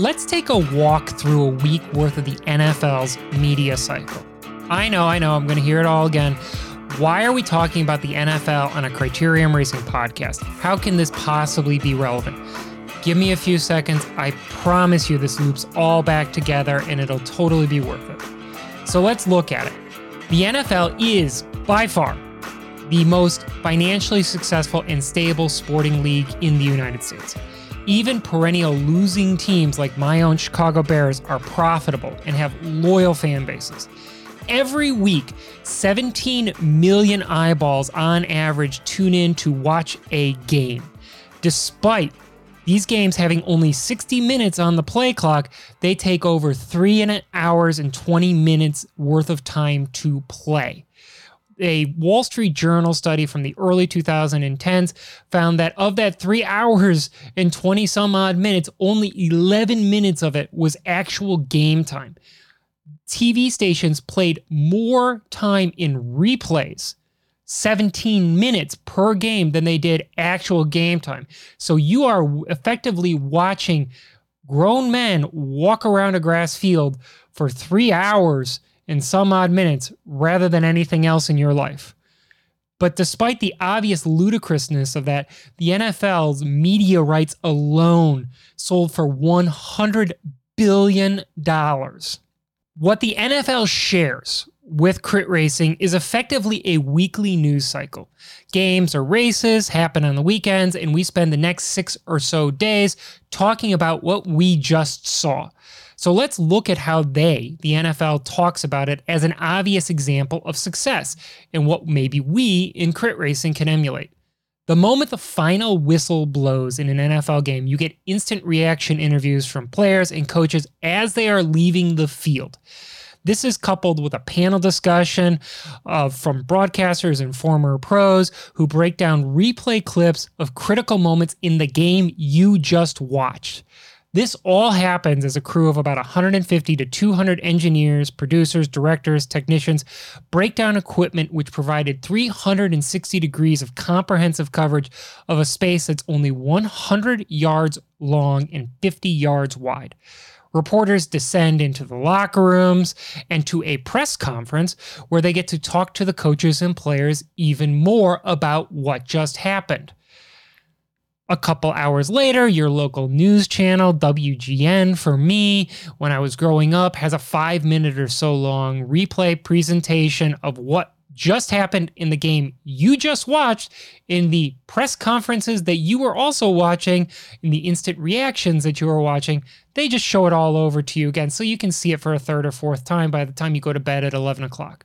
let's take a walk through a week worth of the NFL's media cycle. I know, I know, I'm going to hear it all again. Why are we talking about the NFL on a Criterium Racing podcast? How can this possibly be relevant? Give me a few seconds. I promise you this loops all back together and it'll totally be worth it. So let's look at it. The NFL is, by far, the most financially successful and stable sporting league in the United States. Even perennial losing teams like my own Chicago Bears are profitable and have loyal fan bases. Every week, 17 million eyeballs on average tune in to watch a game. Despite these games having only 60 minutes on the play clock, they take over three and hours and 20 minutes worth of time to play a Wall Street Journal study from the early 2010s found that of that three hours and 20 some odd minutes, only 11 minutes of it was actual game time. TV stations played more time in replays 17 minutes per game than they did actual game time. So you are effectively watching grown men walk around a grass field for three hours in some odd minutes rather than anything else in your life. But despite the obvious ludicrousness of that, the NFL's media rights alone sold for $100 billion. What the NFL shares with crit racing is effectively a weekly news cycle. Games or races happen on the weekends, and we spend the next six or so days talking about what we just saw. So let's look at how they, the NFL, talks about it as an obvious example of success and what maybe we in crit racing can emulate. The moment the final whistle blows in an NFL game, you get instant reaction interviews from players and coaches as they are leaving the field. This is coupled with a panel discussion uh, from broadcasters and former pros who break down replay clips of critical moments in the game you just watched. This all happens as a crew of about 150 to 200 engineers, producers, directors, technicians break down equipment which provided 360 degrees of comprehensive coverage of a space that's only 100 yards long and 50 yards wide. Reporters descend into the locker rooms and to a press conference where they get to talk to the coaches and players even more about what just happened. A couple hours later, your local news channel, WGN, for me, when I was growing up, has a five minute or so long replay presentation of what just happened in the game you just watched, in the press conferences that you were also watching, in the instant reactions that you were watching. They just show it all over to you again so you can see it for a third or fourth time by the time you go to bed at 11 o'clock.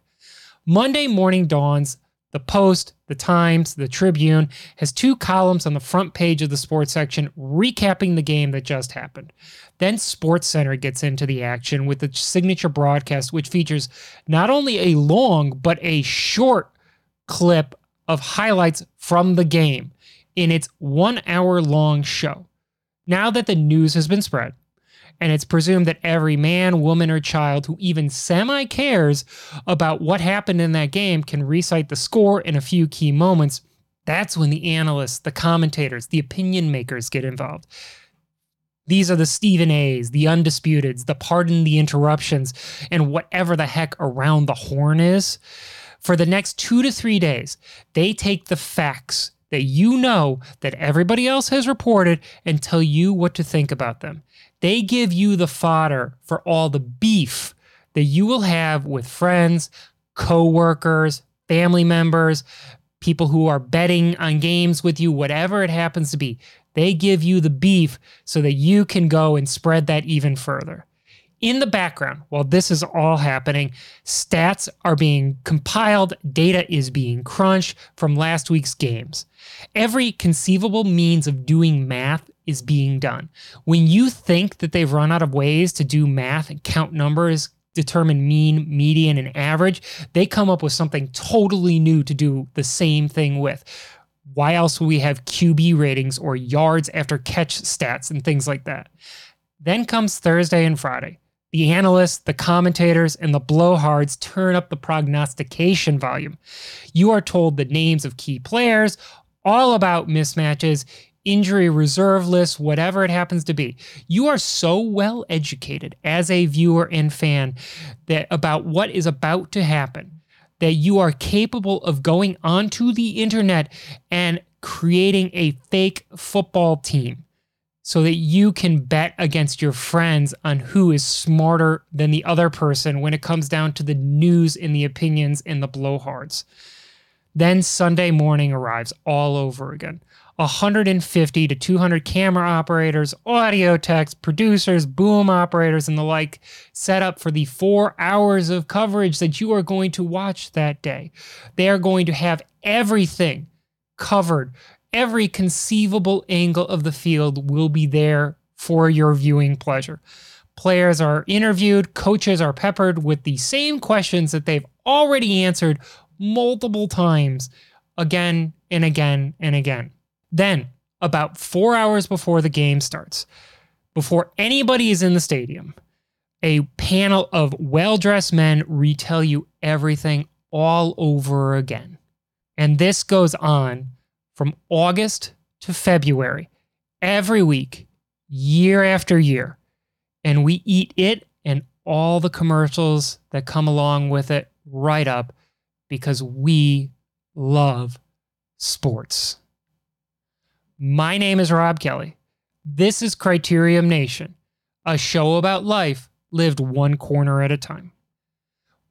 Monday morning dawns the Post, the Times, the Tribune has two columns on the front page of the sports section recapping the game that just happened. Then Sports Center gets into the action with the signature broadcast, which features not only a long but a short clip of highlights from the game in its one hour long show. Now that the news has been spread, and it's presumed that every man, woman, or child who even semi cares about what happened in that game can recite the score in a few key moments. That's when the analysts, the commentators, the opinion makers get involved. These are the Stephen A's, the Undisputeds, the Pardon the Interruptions, and whatever the heck around the horn is. For the next two to three days, they take the facts that you know that everybody else has reported and tell you what to think about them. They give you the fodder for all the beef that you will have with friends, coworkers, family members, people who are betting on games with you, whatever it happens to be. They give you the beef so that you can go and spread that even further. In the background, while this is all happening, stats are being compiled, data is being crunched from last week's games. Every conceivable means of doing math is being done. When you think that they've run out of ways to do math and count numbers, determine mean, median, and average, they come up with something totally new to do the same thing with. Why else would we have QB ratings or yards after catch stats and things like that? Then comes Thursday and Friday. The analysts, the commentators, and the blowhards turn up the prognostication volume. You are told the names of key players, all about mismatches, injury reserve lists, whatever it happens to be. You are so well educated as a viewer and fan that about what is about to happen that you are capable of going onto the internet and creating a fake football team so that you can bet against your friends on who is smarter than the other person when it comes down to the news and the opinions and the blowhards. Then Sunday morning arrives all over again. 150 to 200 camera operators, audio techs, producers, boom operators, and the like set up for the four hours of coverage that you are going to watch that day. They are going to have everything covered every conceivable angle of the field will be there for your viewing pleasure. Players are interviewed, coaches are peppered with the same questions that they've already answered multiple times, again and again and again. Then, about four hours before the game starts, before anybody is in the stadium, a panel of well dressed men retell you everything all over again. And this goes on from August to February, every week, year after year. And we eat it and all the commercials that come along with it right up because we love sports. My name is Rob Kelly. This is Criterium Nation, a show about life lived one corner at a time.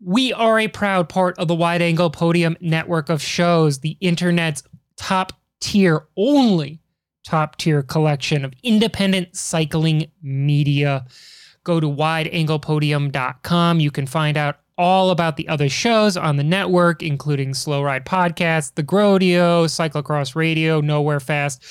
We are a proud part of the Wide Angle Podium network of shows, the internet's top tier, only top tier collection of independent cycling media. Go to wideanglepodium.com. You can find out all about the other shows on the network, including Slow Ride Podcast, The Grodio, Cyclocross Radio, Nowhere Fast.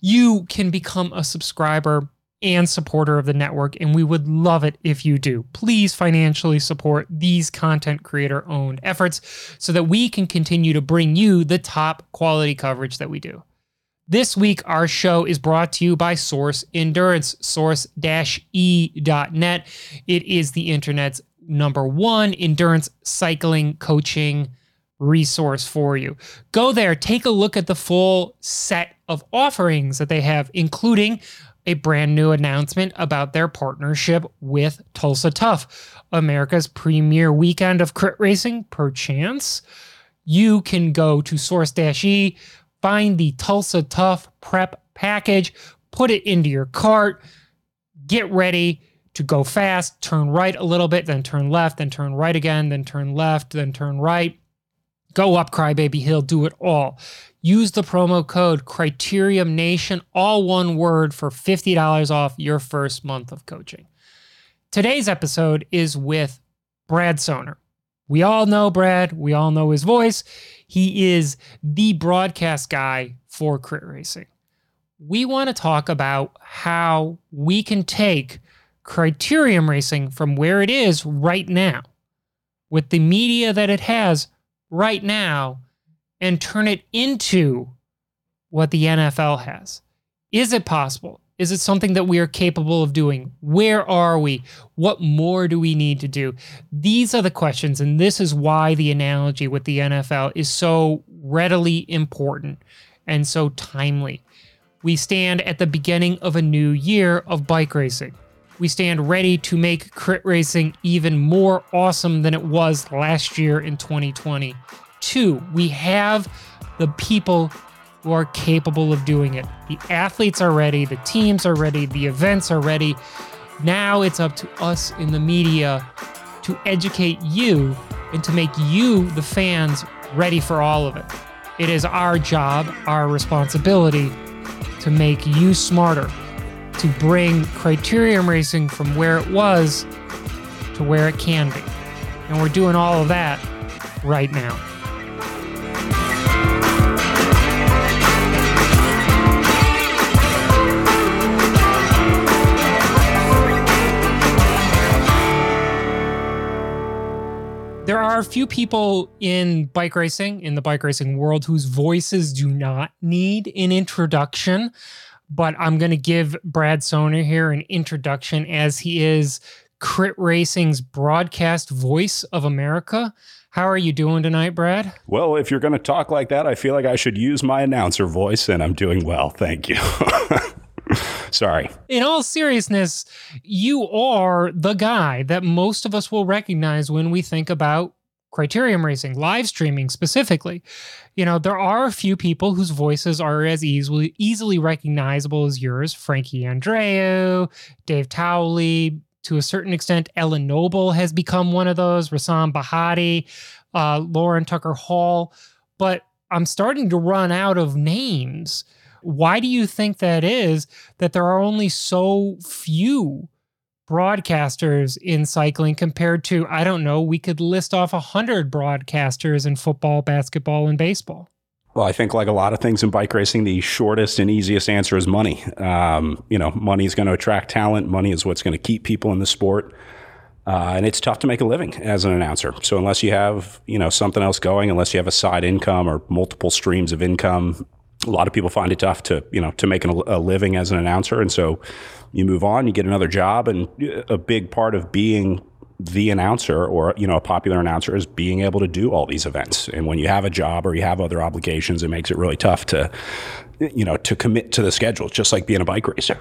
You can become a subscriber and supporter of the network, and we would love it if you do. Please financially support these content creator owned efforts so that we can continue to bring you the top quality coverage that we do. This week, our show is brought to you by Source Endurance, source-e.net. It is the internet's number one endurance cycling coaching resource for you. Go there, take a look at the full set of offerings that they have, including a brand new announcement about their partnership with Tulsa Tough, America's premier weekend of crit racing, perchance. You can go to Source E, find the Tulsa Tough prep package, put it into your cart, get ready to go fast, turn right a little bit, then turn left, then turn right again, then turn left, then turn right. Go up Crybaby Hill, do it all. Use the promo code Criterium Nation, all one word, for $50 off your first month of coaching. Today's episode is with Brad Sohner. We all know Brad, we all know his voice. He is the broadcast guy for crit racing. We want to talk about how we can take criterium racing from where it is right now with the media that it has right now and turn it into what the NFL has? Is it possible? Is it something that we are capable of doing? Where are we? What more do we need to do? These are the questions, and this is why the analogy with the NFL is so readily important and so timely. We stand at the beginning of a new year of bike racing. We stand ready to make crit racing even more awesome than it was last year in 2020. Two, we have the people who are capable of doing it. The athletes are ready, the teams are ready, the events are ready. Now it's up to us in the media to educate you and to make you, the fans, ready for all of it. It is our job, our responsibility to make you smarter, to bring criterium racing from where it was to where it can be. And we're doing all of that right now. Are a few people in bike racing, in the bike racing world, whose voices do not need an introduction. But I'm going to give Brad Sohner here an introduction as he is Crit Racing's broadcast voice of America. How are you doing tonight, Brad? Well, if you're going to talk like that, I feel like I should use my announcer voice, and I'm doing well. Thank you. Sorry. In all seriousness, you are the guy that most of us will recognize when we think about criterium racing, live streaming specifically. You know, there are a few people whose voices are as easily easily recognizable as yours, Frankie Andreu, Dave Towley, to a certain extent, Ellen Noble has become one of those, Rahsaan Bahati, uh, Lauren Tucker Hall. But I'm starting to run out of names. Why do you think that is that there are only so few broadcasters in cycling compared to, I don't know, we could list off 100 broadcasters in football, basketball, and baseball? Well, I think like a lot of things in bike racing, the shortest and easiest answer is money. Um, you know, money is going to attract talent. Money is what's going to keep people in the sport. Uh, and it's tough to make a living as an announcer. So unless you have, you know, something else going, unless you have a side income or multiple streams of income, a lot of people find it tough to, you know, to make a living as an announcer. And so you move on, you get another job. And a big part of being the announcer or you know a popular announcer is being able to do all these events and when you have a job or you have other obligations it makes it really tough to you know to commit to the schedule just like being a bike racer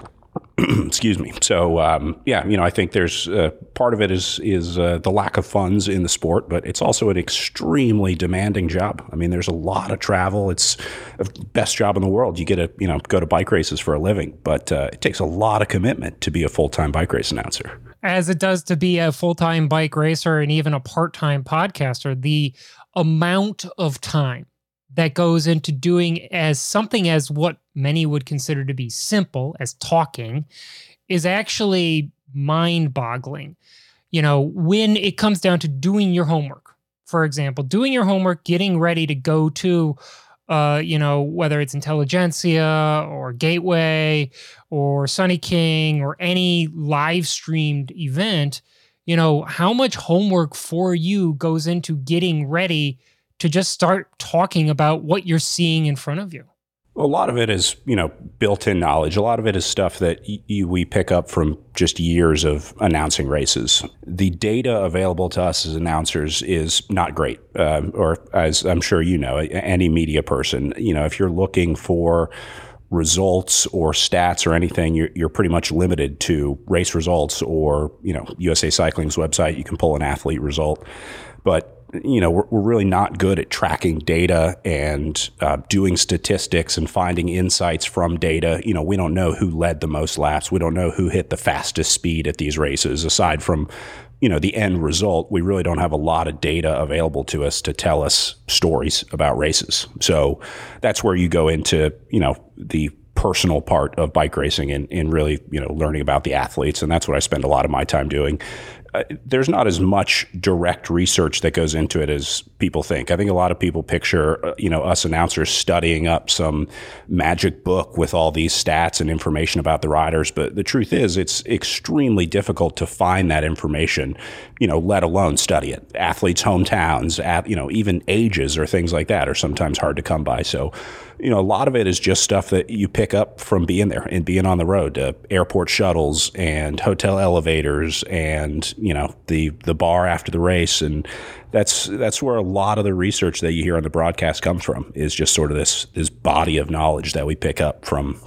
excuse me. So um, yeah you know i think there's uh, part of it is is uh, the lack of funds in the sport but it's also an extremely demanding job. I mean there's a lot of travel. It's the best job in the world. You get to you know go to bike races for a living but uh, it takes a lot of commitment to be a full-time bike race announcer. As it does to be a full time bike racer and even a part time podcaster, the amount of time that goes into doing as something as what many would consider to be simple as talking is actually mind boggling. You know, when it comes down to doing your homework, for example, doing your homework, getting ready to go to uh, you know, whether it's Intelligentsia or Gateway or Sunny King or any live streamed event, you know, how much homework for you goes into getting ready to just start talking about what you're seeing in front of you? A lot of it is, you know, built-in knowledge. A lot of it is stuff that y- we pick up from just years of announcing races. The data available to us as announcers is not great, uh, or as I'm sure you know, any media person. You know, if you're looking for results or stats or anything, you're, you're pretty much limited to race results or, you know, USA Cycling's website. You can pull an athlete result, but you know, we're, we're really not good at tracking data and uh, doing statistics and finding insights from data. You know, we don't know who led the most laps. We don't know who hit the fastest speed at these races. Aside from, you know, the end result, we really don't have a lot of data available to us to tell us stories about races. So that's where you go into, you know, the personal part of bike racing and, and really, you know, learning about the athletes. And that's what I spend a lot of my time doing. There's not as much direct research that goes into it as people think. I think a lot of people picture, uh, you know, us announcers studying up some magic book with all these stats and information about the riders. But the truth is, it's extremely difficult to find that information, you know, let alone study it. Athletes' hometowns, at, you know, even ages or things like that are sometimes hard to come by. So, you know, a lot of it is just stuff that you pick up from being there and being on the road to airport shuttles and hotel elevators and, you know, the, the bar after the race. And that's, that's where a lot of the research that you hear on the broadcast comes from is just sort of this, this body of knowledge that we pick up from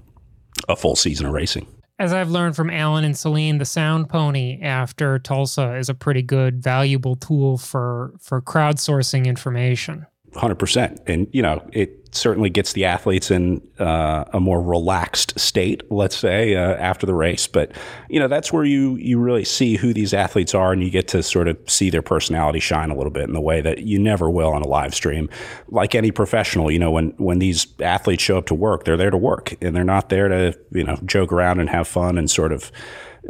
a full season of racing. As I've learned from Alan and Celine, the Soundpony after Tulsa is a pretty good, valuable tool for, for crowdsourcing information. 100%. And, you know, it certainly gets the athletes in uh, a more relaxed state, let's say, uh, after the race. But, you know, that's where you, you really see who these athletes are and you get to sort of see their personality shine a little bit in the way that you never will on a live stream. Like any professional, you know, when, when these athletes show up to work, they're there to work and they're not there to, you know, joke around and have fun and sort of,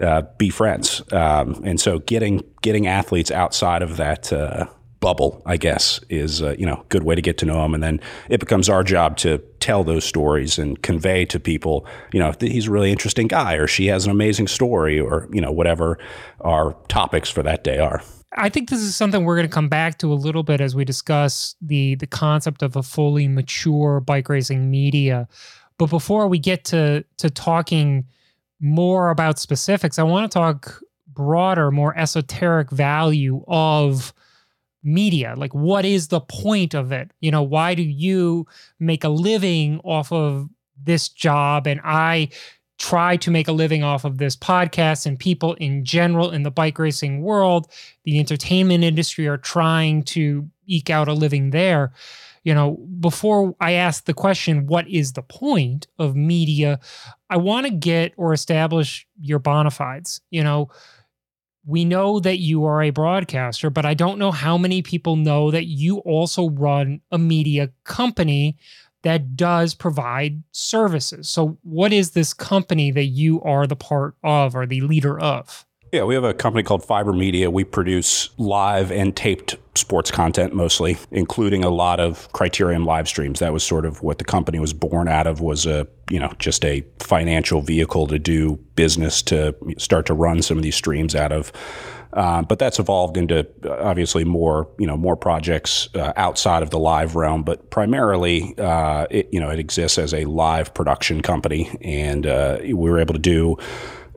uh, be friends. Um, and so getting, getting athletes outside of that, uh, bubble, I guess, is uh, you know good way to get to know them, and then it becomes our job to tell those stories and convey to people, you know, he's a really interesting guy, or she has an amazing story, or you know whatever our topics for that day are. I think this is something we're going to come back to a little bit as we discuss the the concept of a fully mature bike racing media. But before we get to to talking more about specifics, I want to talk broader, more esoteric value of media. Like, what is the point of it? You know, why do you make a living off of this job and I try to make a living off of this podcast and people in general in the bike racing world, the entertainment industry are trying to eke out a living there. You know, before I ask the question, what is the point of media? I want to get or establish your bona fides. You know, we know that you are a broadcaster, but I don't know how many people know that you also run a media company that does provide services. So, what is this company that you are the part of or the leader of? Yeah, we have a company called Fiber Media. We produce live and taped sports content mostly, including a lot of Criterium live streams. That was sort of what the company was born out of was a, you know, just a financial vehicle to do business to start to run some of these streams out of. Um, but that's evolved into obviously more, you know, more projects uh, outside of the live realm. But primarily, uh, it, you know, it exists as a live production company, and uh, we were able to do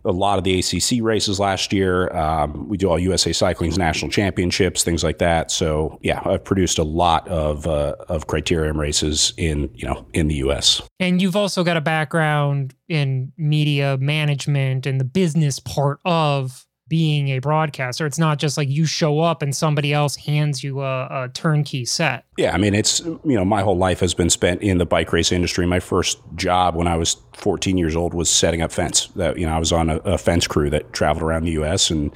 a lot of the ACC races last year. Um, we do all USA Cycling's national championships, things like that. So yeah, I've produced a lot of uh, of criterium races in you know in the US. And you've also got a background in media management and the business part of being a broadcaster. It's not just like you show up and somebody else hands you a, a, turnkey set. Yeah, I mean, it's, you know, my whole life has been spent in the bike race industry. My first job when I was 14 years old was setting up fence. That, you know, I was on a, a fence crew that traveled around the U.S. and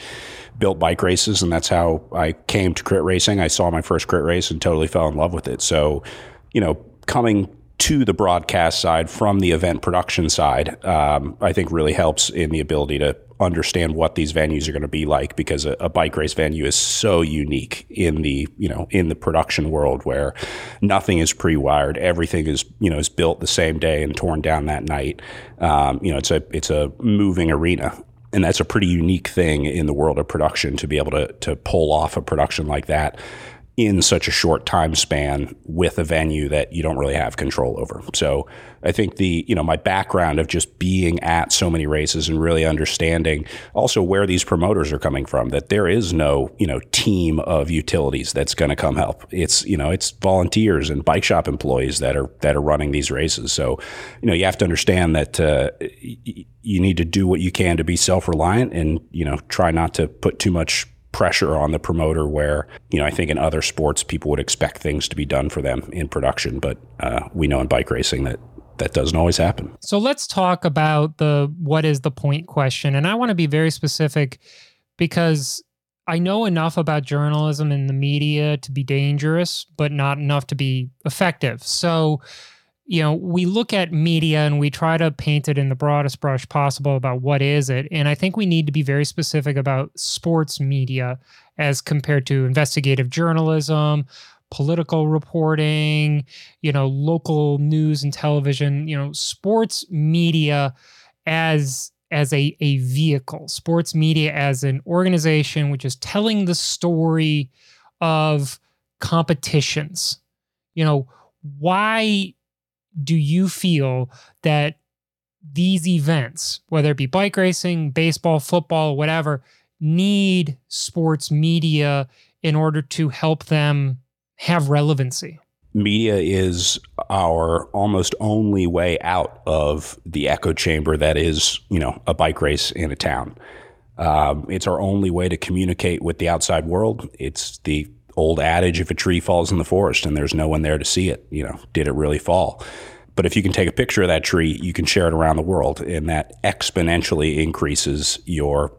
built bike races. And that's how I came to crit racing. I saw my first crit race and totally fell in love with it. So, you know, coming to the broadcast side from the event production side, um, I think really helps in the ability to understand what these venues are going to be like because a, a, bike race venue is so unique in the you know in the production world where nothing is pre-wired. Everything is you know is built the same day and torn down that night. Um, you know it's a it's a moving arena. And that's a pretty unique thing in the world of production to be able to to pull off a production like that in such a short time span with a venue that you don't really have control over. So I think the, you know, my background of just being at so many races and really understanding also where these promoters are coming from, that there is no, you know, team of utilities that's going to come help. It's, you know, it's volunteers and bike shop employees that are, that are running these races. So, you know, you have to understand that, uh, you need to do what you can to be self-reliant and, you know, try not to put too much pressure on the promoter where, you know, I think in other sports people would expect things to be done for them in production, but uh, we know in bike racing that that doesn't always happen. So let's talk about the what is the point question. And I want to be very specific because I know enough about journalism and the media to be dangerous, but not enough to be effective. So you know, we look at media and we try to paint it in the broadest brush possible about what is it. And I think we need to be very specific about sports media as compared to investigative journalism, political reporting, you know, local news and television, you know, sports media as as a, a vehicle, sports media as an organization which is telling the story of competitions. You know, why do you feel that these events, whether it be bike racing, baseball, football, whatever, need sports media in order to help them have relevancy? Media is our almost only way out of the echo chamber that is, you know, a bike race in a town. Um, it's our only way to communicate with the outside world. It's the old adage if a tree falls in the forest and there's no one there to see it, you know, did it really fall? But if you can take a picture of that tree, you can share it around the world, and that exponentially increases your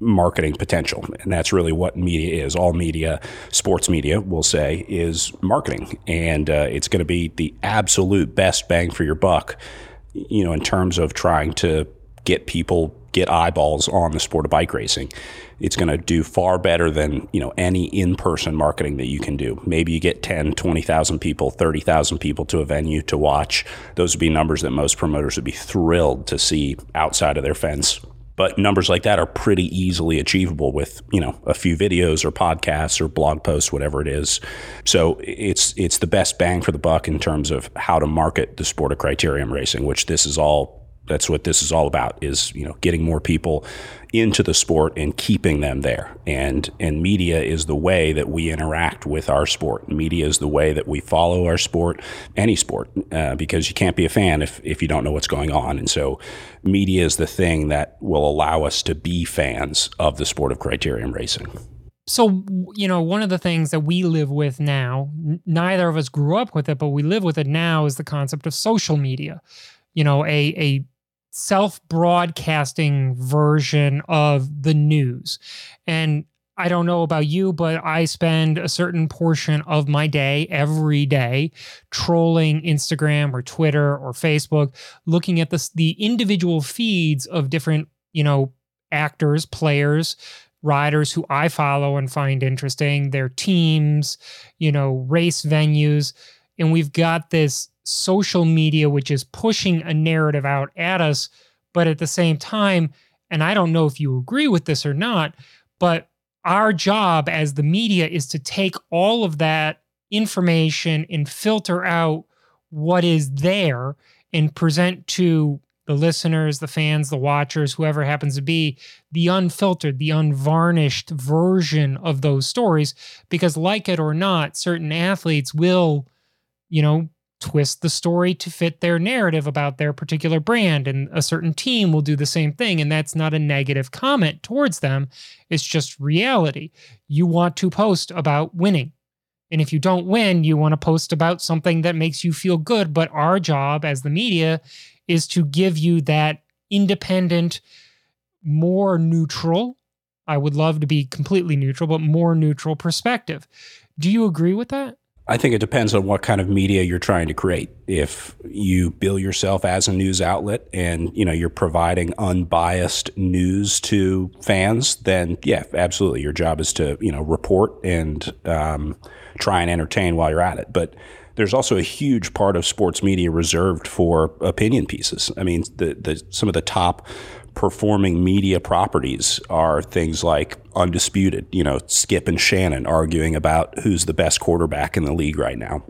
marketing potential. And that's really what media is. All media, sports media, will say, is marketing. And uh, it's going to be the absolute best bang for your buck, you know, in terms of trying to get people get eyeballs on the sport of bike racing. It's going to do far better than, you know, any in-person marketing that you can do. Maybe you get 10, 20,000 people, 30,000 people to a venue to watch. Those would be numbers that most promoters would be thrilled to see outside of their fence. But numbers like that are pretty easily achievable with, you know, a few videos or podcasts or blog posts, whatever it is. So it's it's the best bang for the buck in terms of how to market the sport of criterium racing, which this is all that's what this is all about is you know getting more people into the sport and keeping them there. And and media is the way that we interact with our sport. Media is the way that we follow our sport any sport uh, because you can't be a fan if if you don't know what's going on. And so media is the thing that will allow us to be fans of the sport of criterium racing. So you know one of the things that we live with now n- neither of us grew up with it but we live with it now is the concept of social media. You know a a self broadcasting version of the news. And I don't know about you, but I spend a certain portion of my day every day trolling Instagram or Twitter or Facebook, looking at the, the individual feeds of different, you know, actors, players, riders who I follow and find interesting, their teams, you know, race venues. And we've got this social media, which is pushing a narrative out at us. But at the same time, and I don't know if you agree with this or not, but our job as the media is to take all of that information and filter out what is there and present to the listeners, the fans, the watchers, whoever happens to be, the unfiltered, the unvarnished version of those stories. Because, like it or not, certain athletes will, you know, twist the story to fit their narrative about their particular brand and a certain team will do the same thing and that's not a negative comment towards them. It's just reality. You want to post about winning. And if you don't win you want to post about something that makes you feel good but our job as the media is to give you that independent more neutral i would love to be completely neutral but more neutral perspective. Do you agree with that I think it depends on what kind of media you're trying to create. If you bill yourself as a news outlet and you know you're providing unbiased news to fans, then yeah, absolutely, your job is to you know report and um, try and entertain while you're at it. But there's also a huge part of sports media reserved for opinion pieces. I mean, the, the some of the top performing media properties are things like undisputed, you know, Skip and Shannon arguing about who's the best quarterback in the league right now.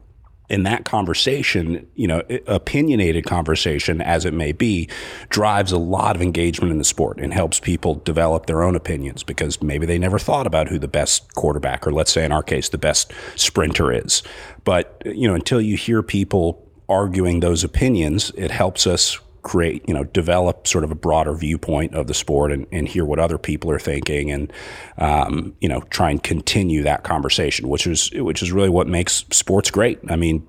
In that conversation, you know, opinionated conversation as it may be, drives a lot of engagement in the sport and helps people develop their own opinions because maybe they never thought about who the best quarterback or let's say in our case the best sprinter is. But, you know, until you hear people arguing those opinions, it helps us create, you know, develop sort of a broader viewpoint of the sport and, and hear what other people are thinking and, um, you know, try and continue that conversation, which is, which is really what makes sports great. I mean,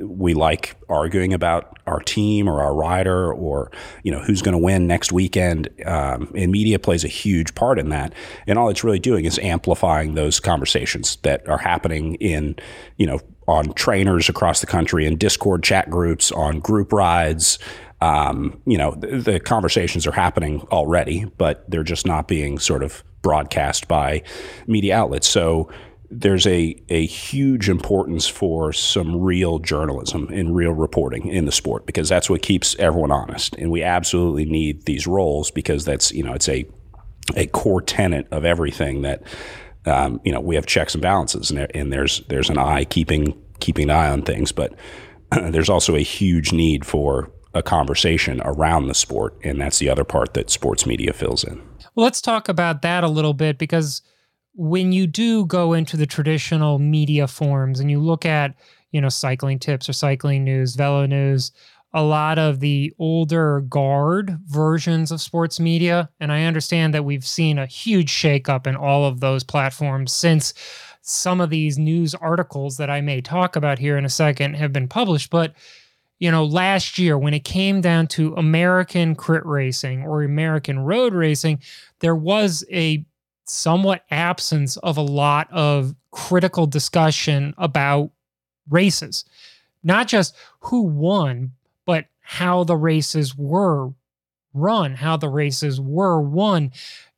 we like arguing about our team or our rider or, you know, who's going to win next weekend. Um, and media plays a huge part in that. And all it's really doing is amplifying those conversations that are happening in, you know, on trainers across the country in Discord chat groups, on group rides, um, you know, the, the, conversations are happening already, but they're just not being sort of broadcast by media outlets. So there's a, a huge importance for some real journalism and real reporting in the sport because that's what keeps everyone honest. And we absolutely need these roles because that's, you know, it's a, a core tenet of everything that, um, you know, we have checks and balances and, there, and there's, there's an eye keeping, keeping an eye on things, but there's also a huge need for a conversation around the sport. And that's the other part that sports media fills in. Well, let's talk about that a little bit because when you do go into the traditional media forms and you look at, you know, CyclingTips or cycling news, VeloNews, a lot of the older guard versions of sports media. And I understand that we've seen a huge shakeup in all of those platforms since some of these news articles that I may talk about here in a second have been published. But you know, last year when it came down to American crit racing or American road racing, there was a somewhat absence of a lot of critical discussion about races. Not just who won, but how the races were run, how the races were won.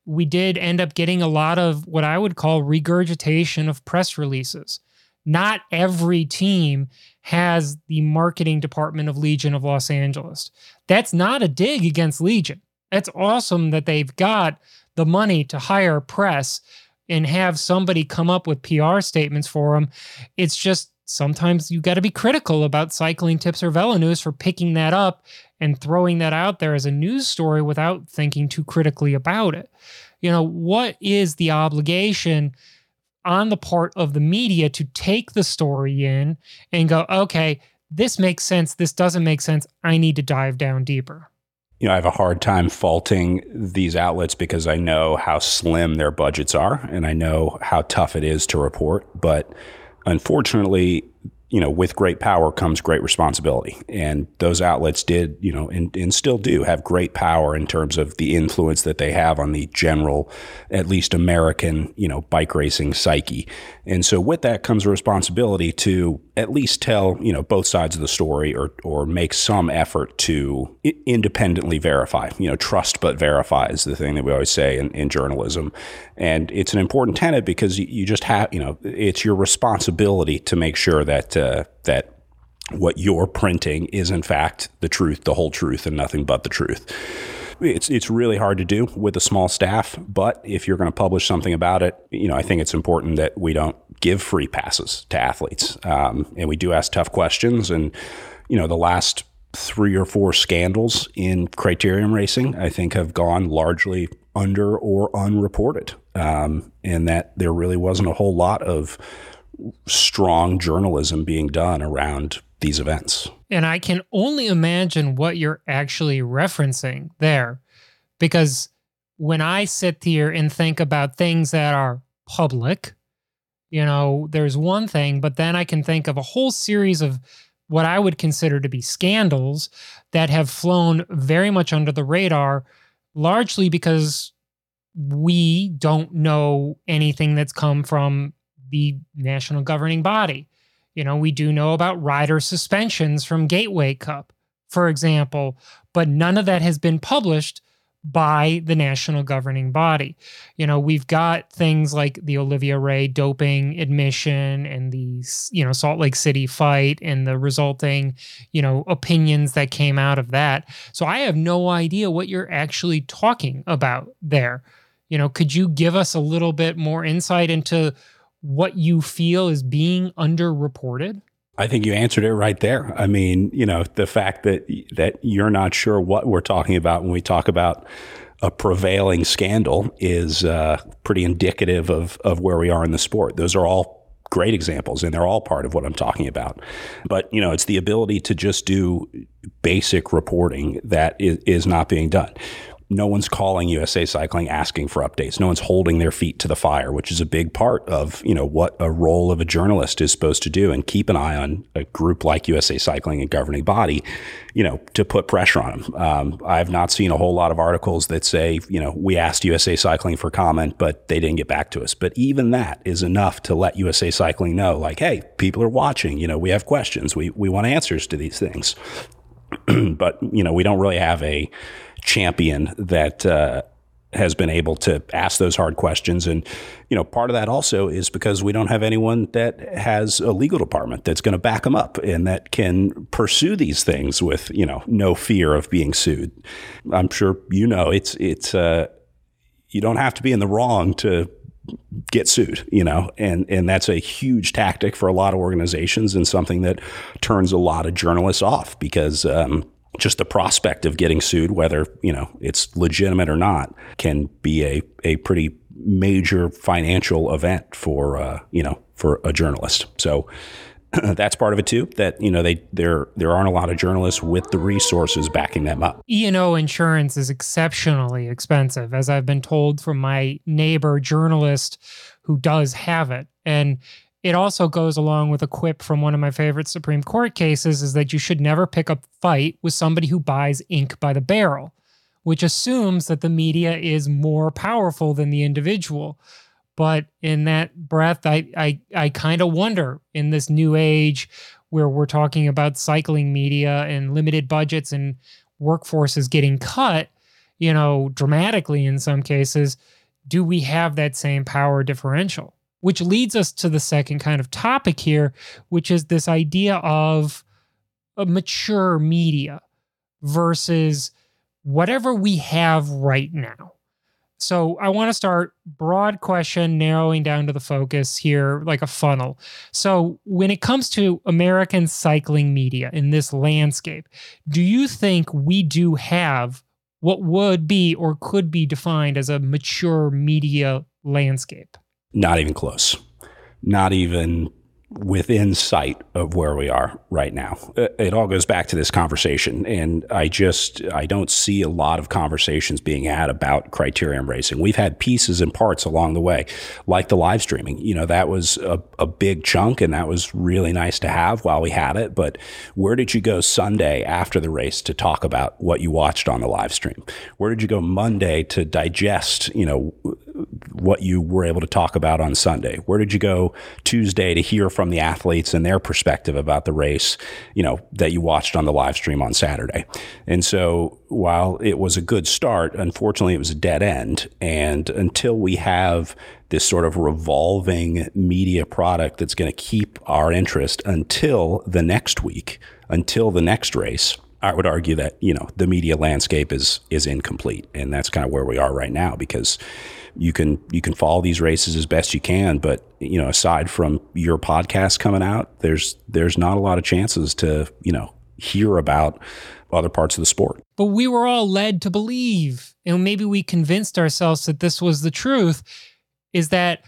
We did end up getting a lot of what I would call regurgitation of press releases. Not every team has the marketing department of Legion of Los Angeles. That's not a dig against Legion. That's awesome that they've got the money to hire press and have somebody come up with PR statements for them. It's just sometimes you got to be critical about CyclingTips or VeloNews for picking that up and throwing that out there as a news story without thinking too critically about it. You know, what is the obligation on the part of the media to take the story in and go, okay, this makes sense, this doesn't make sense, I need to dive down deeper? you know, I have a hard time faulting these outlets because I know how slim their budgets are and I know how tough it is to report. But unfortunately, you know, with great power comes great responsibility. And those outlets did, you know, and, and still do have great power in terms of the influence that they have on the general, at least American, you know, bike racing psyche. And so with that comes a responsibility to at least tell, you know, both sides of the story or, or make some effort to independently verify, you know, trust but verify is the thing that we always say in, in journalism. And it's an important tenet because you, just have, you know, it's your responsibility to make sure that, uh, that what you're printing is in fact the truth, the whole truth, and nothing but the truth. It's it's really hard to do with a small staff, but if you're going to publish something about it, you know, I think it's important that we don't give free passes to athletes, um, and we do ask tough questions. And you know, the last three or four scandals in criterium racing, I think, have gone largely under or unreported, um, and that there really wasn't a whole lot of strong journalism being done around these events. And I can only imagine what you're actually referencing there. Because when I sit here and think about things that are public, you know, there's one thing, but then I can think of a whole series of what I would consider to be scandals that have flown very much under the radar, largely because we don't know anything that's come from the national governing body. You know, we do know about rider suspensions from Gateway Cup, for example, but none of that has been published by the national governing body. You know, we've got things like the Olivia Ray doping admission and the, you know, Salt Lake City fight and the resulting, you know, opinions that came out of that. So I have no idea what you're actually talking about there. You know, could you give us a little bit more insight into what you feel is being underreported? I think you answered it right there. I mean, you know, the fact that that you're not sure what we're talking about when we talk about a prevailing scandal is uh, pretty indicative of of where we are in the sport. Those are all great examples, and they're all part of what I'm talking about. But you know, it's the ability to just do basic reporting that is, is not being done no one's calling USA Cycling asking for updates. No one's holding their feet to the fire, which is a big part of you know what a role of a journalist is supposed to do, and keep an eye on a group like USA Cycling and governing body, you know, to put pressure on them. Um, I've not seen a whole lot of articles that say you know we asked USA Cycling for comment, but they didn't get back to us. But even that is enough to let USA Cycling know, like, hey, people are watching. You know, we have questions. We we want answers to these things. but you know, we don't really have a champion that uh, has been able to ask those hard questions. And, you know, part of that also is because we don't have anyone that has a legal department that's going to back them up and that can pursue these things with, you know, no fear of being sued. I'm sure you know it's, it's, uh, you don't have to be in the wrong to get sued, you know, and and that's a huge tactic for a lot of organizations and something that turns a lot of journalists off because um, just the prospect of getting sued, whether you know it's legitimate or not, can be a a pretty major financial event for uh, you know for a journalist. So that's part of it too. That you know they there there aren't a lot of journalists with the resources backing them up. E and O insurance is exceptionally expensive, as I've been told from my neighbor journalist who does have it, and it also goes along with a quip from one of my favorite Supreme Court cases is that you should never pick a fight with somebody who buys ink by the barrel, which assumes that the media is more powerful than the individual. But in that breath, I I, I kind of wonder in this new age where we're talking about cycling media and limited budgets and workforces getting cut, you know, dramatically in some cases, do we have that same power differential? Which leads us to the second kind of topic here, which is this idea of a mature media versus whatever we have right now. So I want to start broad question, narrowing down to the focus here, like a funnel. So when it comes to American cycling media in this landscape, do you think we do have what would be or could be defined as a mature media landscape? Not even close. Not even within sight of where we are right now. Uh, it all goes back to this conversation. And I just, I don't see a lot of conversations being had about criterium racing. We've had pieces and parts along the way, like the live streaming. You know, that was a, a big chunk and that was really nice to have while we had it. But where did you go Sunday after the race to talk about what you watched on the live stream? Where did you go Monday to digest, you know, what you were able to talk about on Sunday? Where did you go Tuesday to hear from the athletes and their perspective about the race, you know, that you watched on the live stream on Saturday? And so while it was a good start, unfortunately it was a dead end. And until we have this sort of revolving media product that's going to keep our interest until the next week, until the next race, I would argue that you know the media landscape is is incomplete, and that's kind of where we are right now because you can you can follow these races as best you can, but you know, aside from your podcast coming out, there's there's not a lot of chances to you know hear about other parts of the sport. But we were all led to believe, and maybe we convinced ourselves that this was the truth, is that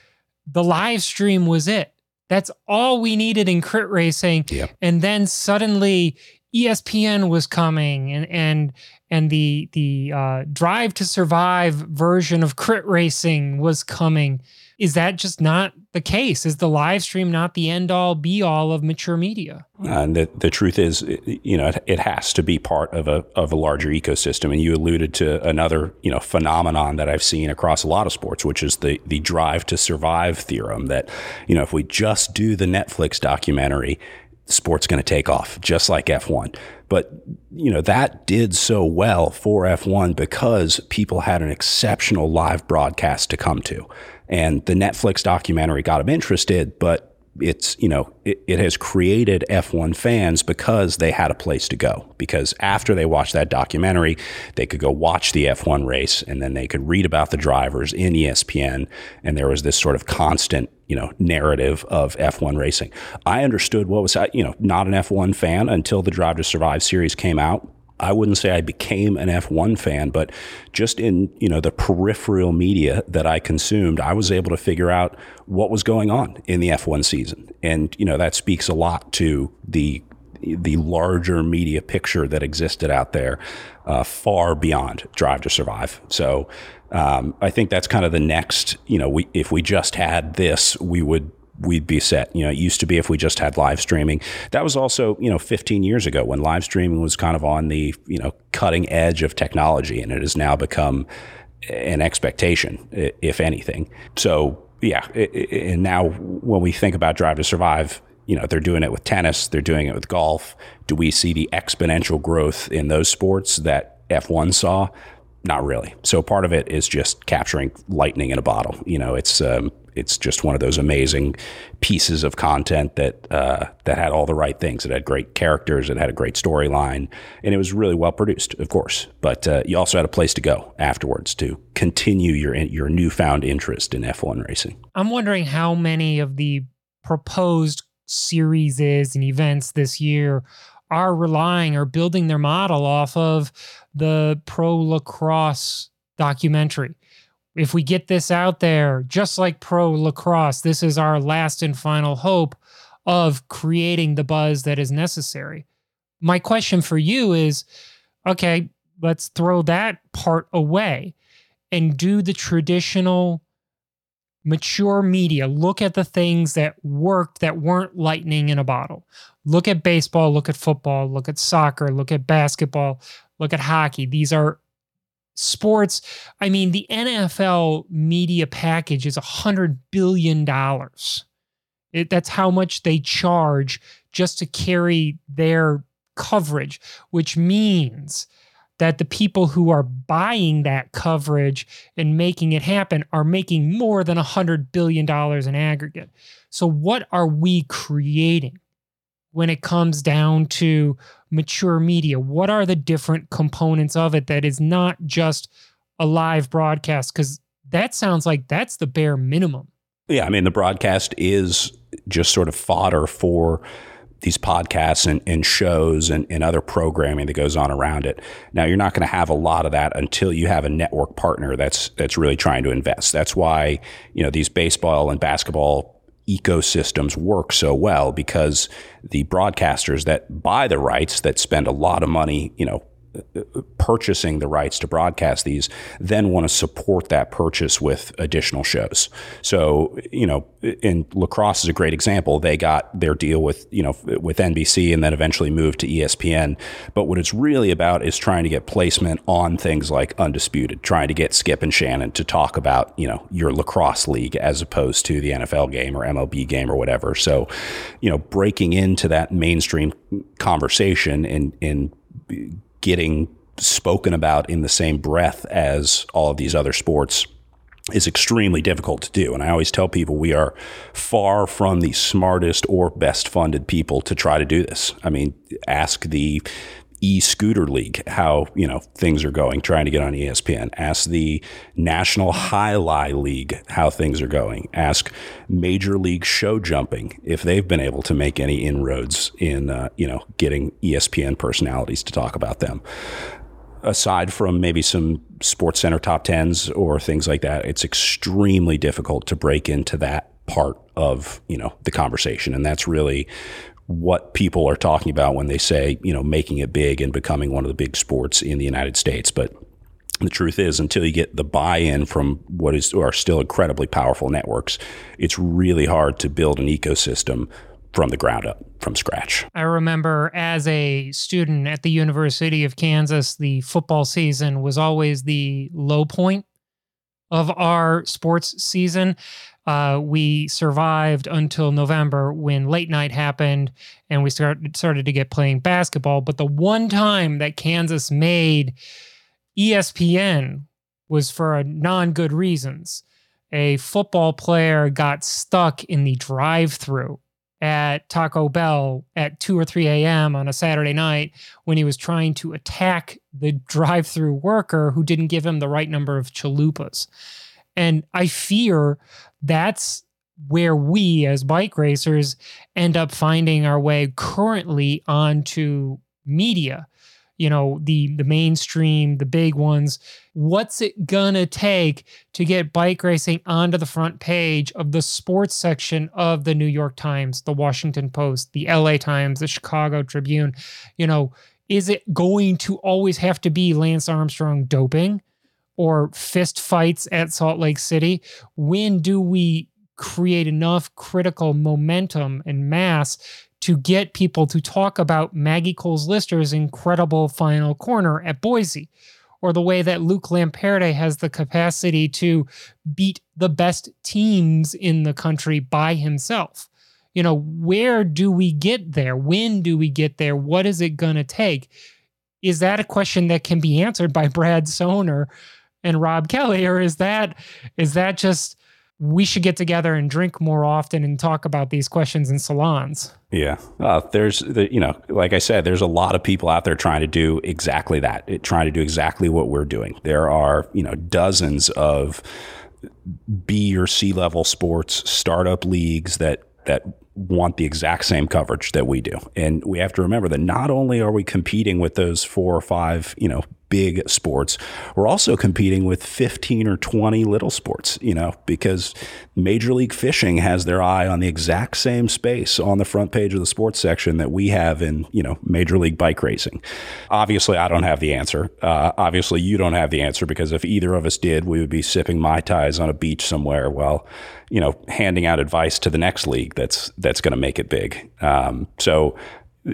the live stream was it. That's all we needed in crit racing. Yep. And then suddenly ESPN was coming and and and the the uh, Drive to Survive version of crit racing was coming. Is that just not the case? Is the live stream not the end all be all of mature media? And the, the truth is, you know, it, it, has to be part of a of a larger ecosystem. And you alluded to another, you know, phenomenon that I've seen across a lot of sports, which is the the drive to survive theorem. That you know, if we just do the Netflix documentary sport's going to take off just like F1. But, you know, that did so well for F1 because people had an exceptional live broadcast to come to. And the Netflix documentary got them interested, but it's you know it, it, has created F1 fans because they had a place to go. Because after they watched that documentary they could go watch the F1 race and then they could read about the drivers in ESPN and there was this sort of constant you know narrative of F1 racing. I understood what was you know not an F1 fan until the Drive to Survive series came out I wouldn't say I became an F1 fan, but just in, you know, the peripheral media that I consumed, I was able to figure out what was going on in the F1 season. And, you know, that speaks a lot to the the larger media picture that existed out there, uh, far beyond Drive to Survive. So um, I think that's kind of the next. You know, we if we just had this, we would we'd be set. You know, it used to be if we just had live streaming. That was also, you know, 15 years ago when live streaming was kind of on the, you know, cutting edge of technology and it has now become an expectation, if anything. So, yeah. And now when we think about Drive to Survive, you know, they're doing it with tennis, they're doing it with golf. Do we see the exponential growth in those sports that F1 saw? Not really. So part of it is just capturing lightning in a bottle. You know, it's um, it's just one of those amazing pieces of content that uh, that had all the right things. It had great characters, it had a great storyline, and it was really well produced, of course. But uh, you also had a place to go afterwards to continue your your newfound interest in F1 racing. I'm wondering how many of the proposed series and events this year are relying or building their model off of the pro lacrosse documentary if we get this out there, just like pro lacrosse, this is our last and final hope of creating the buzz that is necessary. My question for you is okay, let's throw that part away and do the traditional mature media. Look at the things that worked that weren't lightning in a bottle. Look at baseball, look at football, look at soccer, look at basketball, look at hockey. These are sports. I mean, the NFL media package is a hundred billion dollars. That's how much they charge just to carry their coverage, which means that the people who are buying that coverage and making it happen are making more than a hundred billion dollars in aggregate. So, what are we creating? When it comes down to mature media? What are the different components of it that is not just a live broadcast? Because that sounds like that's the bare minimum. Yeah, I mean the broadcast is just sort of fodder for these podcasts and, and shows and, and, other programming that goes on around it. Now you're not going to have a lot of that until you have a network partner that's that's really trying to invest. That's why you know these baseball and basketball ecosystems work so well because the broadcasters that buy the rights that spend a lot of money, you know, purchasing the rights to broadcast these then want to support that purchase with additional shows. So, you know, in lacrosse is a great example. They got their deal with, you know, with NBC and then eventually moved to ESPN. But what it's really about is trying to get placement on things like Undisputed, trying to get Skip and Shannon to talk about, you know, your lacrosse league as opposed to the NFL game or MLB game or whatever. So, you know, breaking into that mainstream conversation and, and getting spoken about in the same breath as all of these other sports is extremely difficult to do. And I always tell people we are far from the smartest or best funded people to try to do this. I mean, ask the e-scooter league how you know things are going trying to get on espn ask the national jai alai league how things are going. Ask major league show jumping if they've been able to make any inroads in uh, you know getting espn personalities to talk about them. Aside from maybe some sports center top 10s or things like that it's extremely difficult to break into that part of you know the conversation. And that's really what people are talking about when they say, you know, making it big and becoming one of the big sports in the United States. But the truth is, until you get the buy-in from what is are still incredibly powerful networks, it's really hard to build an ecosystem from the ground up, from scratch. I remember as a student at the University of Kansas, the football season was always the low point of our sports season. Uh, we survived until November when late night happened and we started started to get playing basketball. But the one time that Kansas made ESPN was for non good reasons. A football player got stuck in the drive through at Taco Bell at 2 or 3 a.m. on a Saturday night when he was trying to attack the drive through worker who didn't give him the right number of chalupas. And I fear that's where we as bike racers end up finding our way currently onto media. You know the the mainstream the big ones. What's it gonna take to get bike racing onto the front page of the sports section of the new york times the washington post the la times the chicago tribune? You know is it going to always have to be lance armstrong doping or fist fights at Salt Lake City? When do we create enough critical momentum and mass to get people to talk about Maggie Coles Lyster's incredible final corner at Boise? Or the way that Luke Lamperti has the capacity to beat the best teams in the country by himself. You know, where do we get there? When do we get there? What is it going to take? Is that a question that can be answered by Brad Sohner and Rob Kelly, or is that is that just we should get together and drink more often and talk about these questions in salons? Yeah, uh, there's the, you know, like I said, there's a lot of people out there trying to do exactly that, it, trying to do exactly what we're doing. There are you know dozens of B or C level sports startup leagues that that want the exact same coverage that we do. And we have to remember that not only are we competing with those four or five, you know, big sports. We're also competing with 15 or 20 little sports, you know, because Major League Fishing has their eye on the exact same space on the front page of the sports section that we have in, you know, Major League Bike Racing. Obviously, I don't have the answer. Uh, obviously, you don't have the answer because if either of us did, we would be sipping Mai Tais on a beach somewhere while, you know, handing out advice to the next league that's, that's going to make it big. Um, so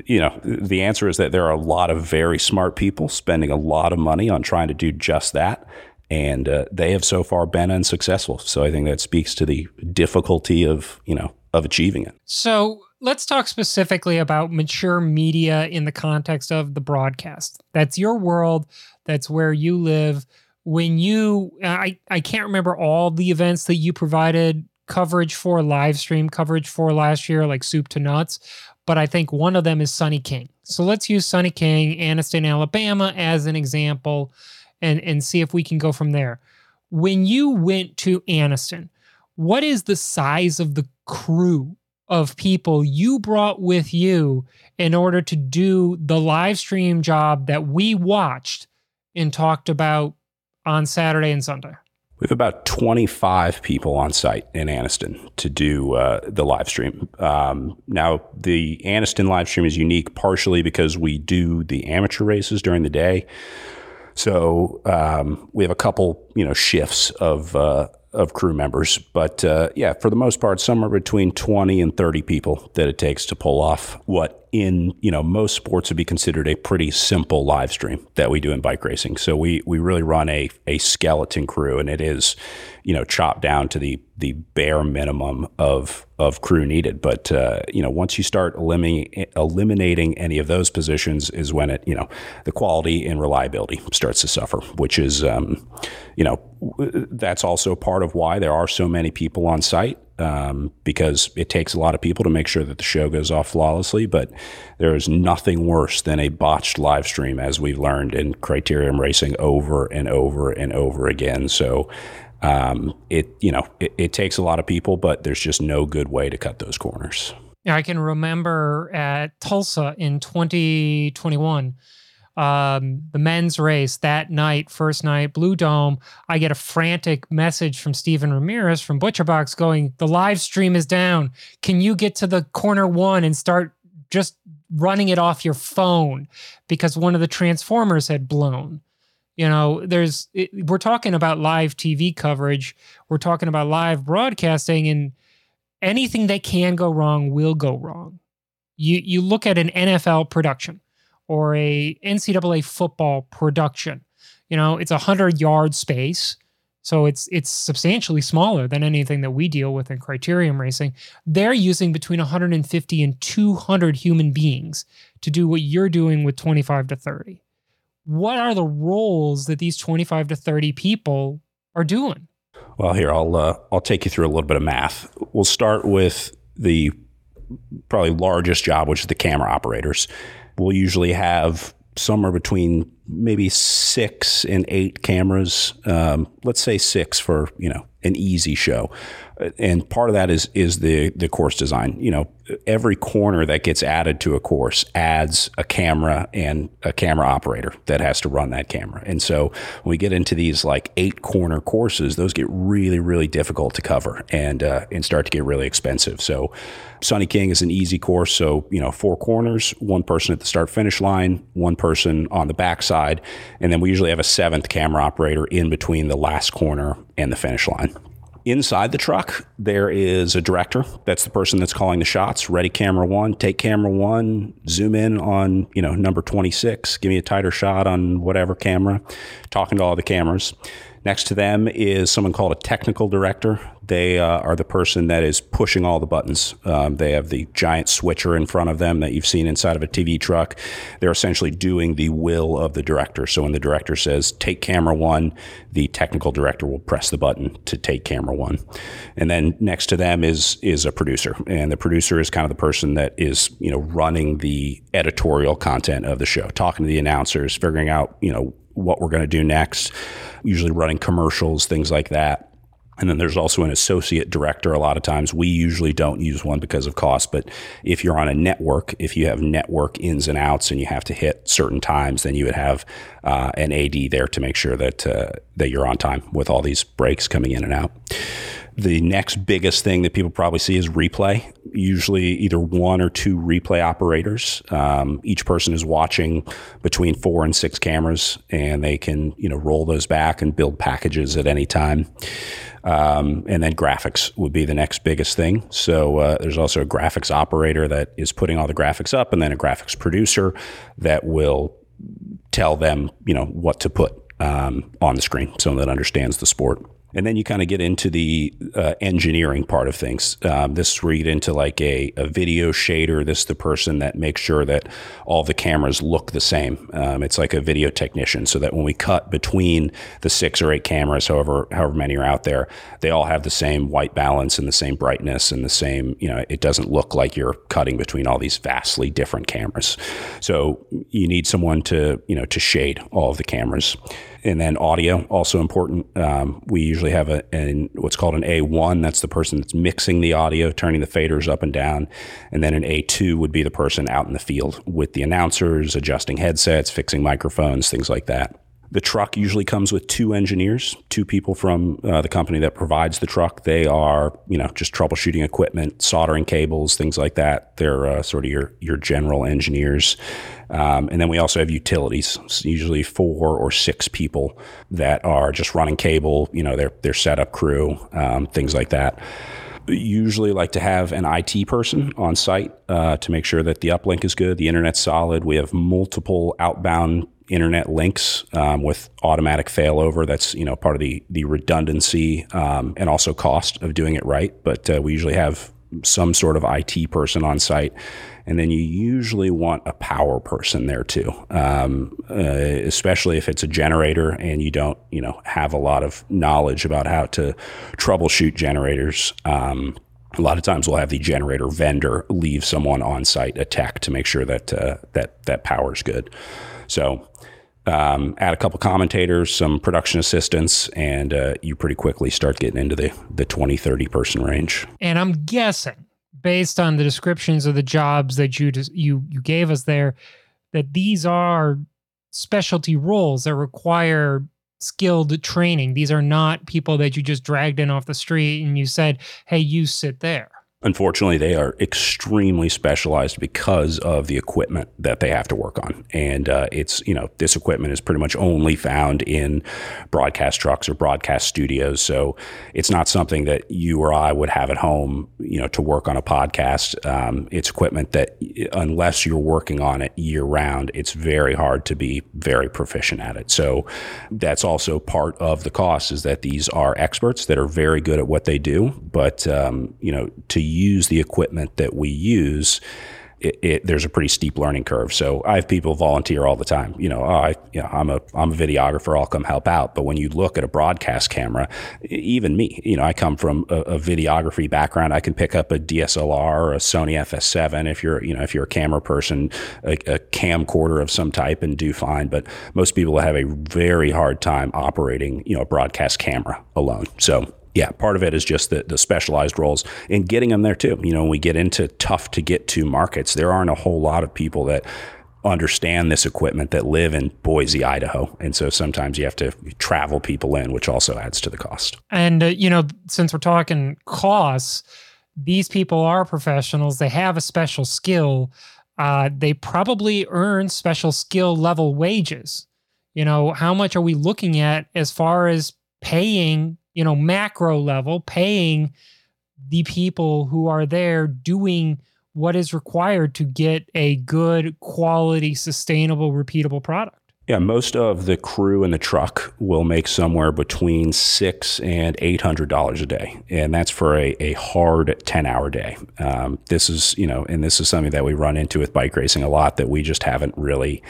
you know, the answer is that there are a lot of very smart people spending a lot of money on trying to do just that. And uh, they have so far been unsuccessful. So I think that speaks to the difficulty of, you know, of achieving it. So let's talk specifically about mature media in the context of the broadcast. That's your world. That's where you live. When you, I, I can't remember all the events that you provided coverage for, live stream coverage for last year, like soup to nuts but I think one of them is Sunny King. So let's use Sunny King, Anniston, Alabama as an example and, and see if we can go from there. When you went to Anniston, what is the size of the crew of people you brought with you in order to do the live stream job that we watched and talked about on Saturday and Sunday? We have about 25 people on site in Anniston to do uh, the live stream. Um, now, the Anniston live stream is unique partially because we do the amateur races during the day. So um, we have a couple, you know, shifts of uh, of crew members. But uh, yeah, for the most part, somewhere between 20 and 30 people that it takes to pull off what in you know most sports would be considered a pretty simple live stream that we do in bike racing. So we we really run a a skeleton crew, and it is you know chopped down to the the bare minimum of of crew needed. But uh, you know once you start eliminating eliminating any of those positions is when it you know the quality and reliability starts to suffer, which is um, you know that's also part of why there are so many people on site um, because it takes a lot of people to make sure that the show goes off flawlessly. But there is nothing worse than a botched live stream, as we've learned in criterium racing over and over and over again. So um, it you know it, it takes a lot of people, but there's just no good way to cut those corners. Yeah, I can remember at Tulsa in 2021 um, the men's race that night, first night, Blue Dome, I get a frantic message from Stephen Ramirez from ButcherBox going, The live stream is down. Can you get to the corner one and start just running it off your phone? Because one of the transformers had blown. You know, there's, it, we're talking about live TV coverage, we're talking about live broadcasting, and anything that can go wrong will go wrong. You, you look at an NFL production or a NCAA football production. You know, it's a hundred yard space. So it's it's substantially smaller than anything that we deal with in criterium racing. They're using between 150 and 200 human beings to do what you're doing with 25 to 30. What are the roles that these 25 to 30 people are doing? Well, here I'll uh, I'll take you through a little bit of math. We'll start with the probably largest job, which is the camera operators we'll usually have somewhere between maybe six and eight cameras. Um, let's say six for you know an easy show, and part of that is is the the course design. You know, every corner that gets added to a course adds a camera and a camera operator that has to run that camera. And so when we get into these like eight corner courses, those get really really difficult to cover and uh, and start to get really expensive. So Sunny King is an easy course. So you know, four corners, one person at the start finish line, one person on the backside, and then we usually have a seventh camera operator in between the last corner and the finish line. Inside the truck, there is a director. That's the person that's calling the shots. Ready camera one, take camera one, zoom in on, you know, number 26, give me a tighter shot on whatever camera, talking to all the cameras. Next to them is someone called a technical director. They uh, are the person that is pushing all the buttons. Um, they have the giant switcher in front of them that you've seen inside of a TV truck. They're essentially doing the will of the director. So when the director says, take camera one, the technical director will press the button to take camera one. And then next to them is, is a producer. And the producer is kind of the person that is, you know, running the editorial content of the show, talking to the announcers, figuring out, you know, what we're going to do next, usually running commercials, things like that. And then there's also an associate director. A lot of times we usually don't use one because of cost. But if you're on a network, if you have network ins and outs and you have to hit certain times, then you would have uh, an AD there to make sure that uh, that you're on time with all these breaks coming in and out. The next biggest thing that people probably see is replay. Usually, either one or two replay operators. Um, each person is watching between four and six cameras, and they can you know roll those back and build packages at any time. Um, and then graphics would be the next biggest thing. So uh, there's also a graphics operator that is putting all the graphics up, and then a graphics producer that will tell them you know what to put um, on the screen, someone that understands the sport. And then you kind of get into the uh, engineering part of things. Um, this is where you get into like a, a, video shader. This is the person that makes sure that all the cameras look the same. Um, it's like a video technician, so that when we cut between the six or eight cameras, however however many are out there, they all have the same white balance and the same brightness and the same. You know, it doesn't look like you're cutting between all these vastly different cameras. So you need someone to you know to shade all of the cameras. And then audio, also important. Um, we usually have a an, what's called an A1. That's the person that's mixing the audio, turning the faders up and down. And then an A2 would be the person out in the field with the announcers, adjusting headsets, fixing microphones, things like that. The truck usually comes with two engineers, two people from uh, the company that provides the truck. They are, you know, just troubleshooting equipment, soldering cables, things like that. They're uh, sort of your your general engineers. Um, and then we also have utilities, usually four or six people that are just running cable, you know, their their setup crew, um, things like that usually like to have an IT person on site uh, to make sure that the uplink is good, the internet's solid. We have multiple outbound internet links um, with automatic failover. That's you know part of the the redundancy um, and also cost of doing it right. But uh, we usually have some sort of IT person on site, and then you usually want a power person there too, um, uh, especially if it's a generator and you don't you know have a lot of knowledge about how to troubleshoot generators. Um, a lot of times we'll have the generator vendor leave someone on site, a tech, to make sure that uh, that that power's good. So um, add a couple commentators, some production assistants, and uh, you pretty quickly start getting into the, the 20, 30 person range. And I'm guessing, based on the descriptions of the jobs that you you you gave us there, that these are specialty roles that require skilled training. These are not people that you just dragged in off the street and you said, "Hey, you sit there." Unfortunately, they are extremely specialized because of the equipment that they have to work on. And uh, it's, you know, this equipment is pretty much only found in broadcast trucks or broadcast studios. So it's not something that you or I would have at home, you know, to work on a podcast. Um, it's equipment that, unless you're working on it year round, it's very hard to be very proficient at it. So that's also part of the cost is that these are experts that are very good at what they do. But, um, you know, to use the equipment that we use, it, it, there's a pretty steep learning curve. So I have people volunteer all the time. You know, oh, I, you know, I'm a I'm a videographer. I'll come help out. But when you look at a broadcast camera, even me, you know, I come from a, a videography background. I can pick up a DSLR or a Sony FS7 if you're you know if you're a camera person, a, a camcorder of some type, and do fine. But most people have a very hard time operating you know a broadcast camera alone. So yeah, part of it is just the, the specialized roles and getting them there too. You know, when we get into tough to get to markets, there aren't a whole lot of people that understand this equipment that live in Boise, Idaho. And so sometimes you have to travel people in, which also adds to the cost. And, uh, you know, since we're talking costs, these people are professionals, they have a special skill. Uh, they probably earn special skill level wages. You know, how much are we looking at as far as paying you know, macro level, paying the people who are there doing what is required to get a good quality, sustainable, repeatable product. Yeah, most of the crew in the truck will make somewhere between six and eight hundred dollars a day, and that's for a, a hard ten hour day. Um, this is you know, and this is something that we run into with bike racing a lot that we just haven't really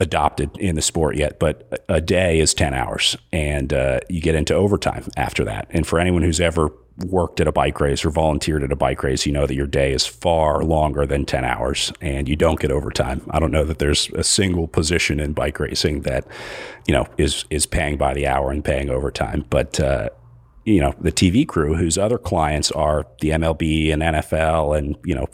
adopted in the sport yet, but a day is 10 hours and uh, you get into overtime after that. And for anyone who's ever worked at a bike race or volunteered at a bike race, you know that your day is far longer than 10 hours and you don't get overtime. I don't know that there's a single position in bike racing that, you know, is, is paying by the hour and paying overtime. But, uh, you know, the TV crew whose other clients are the MLB and NFL and, you know,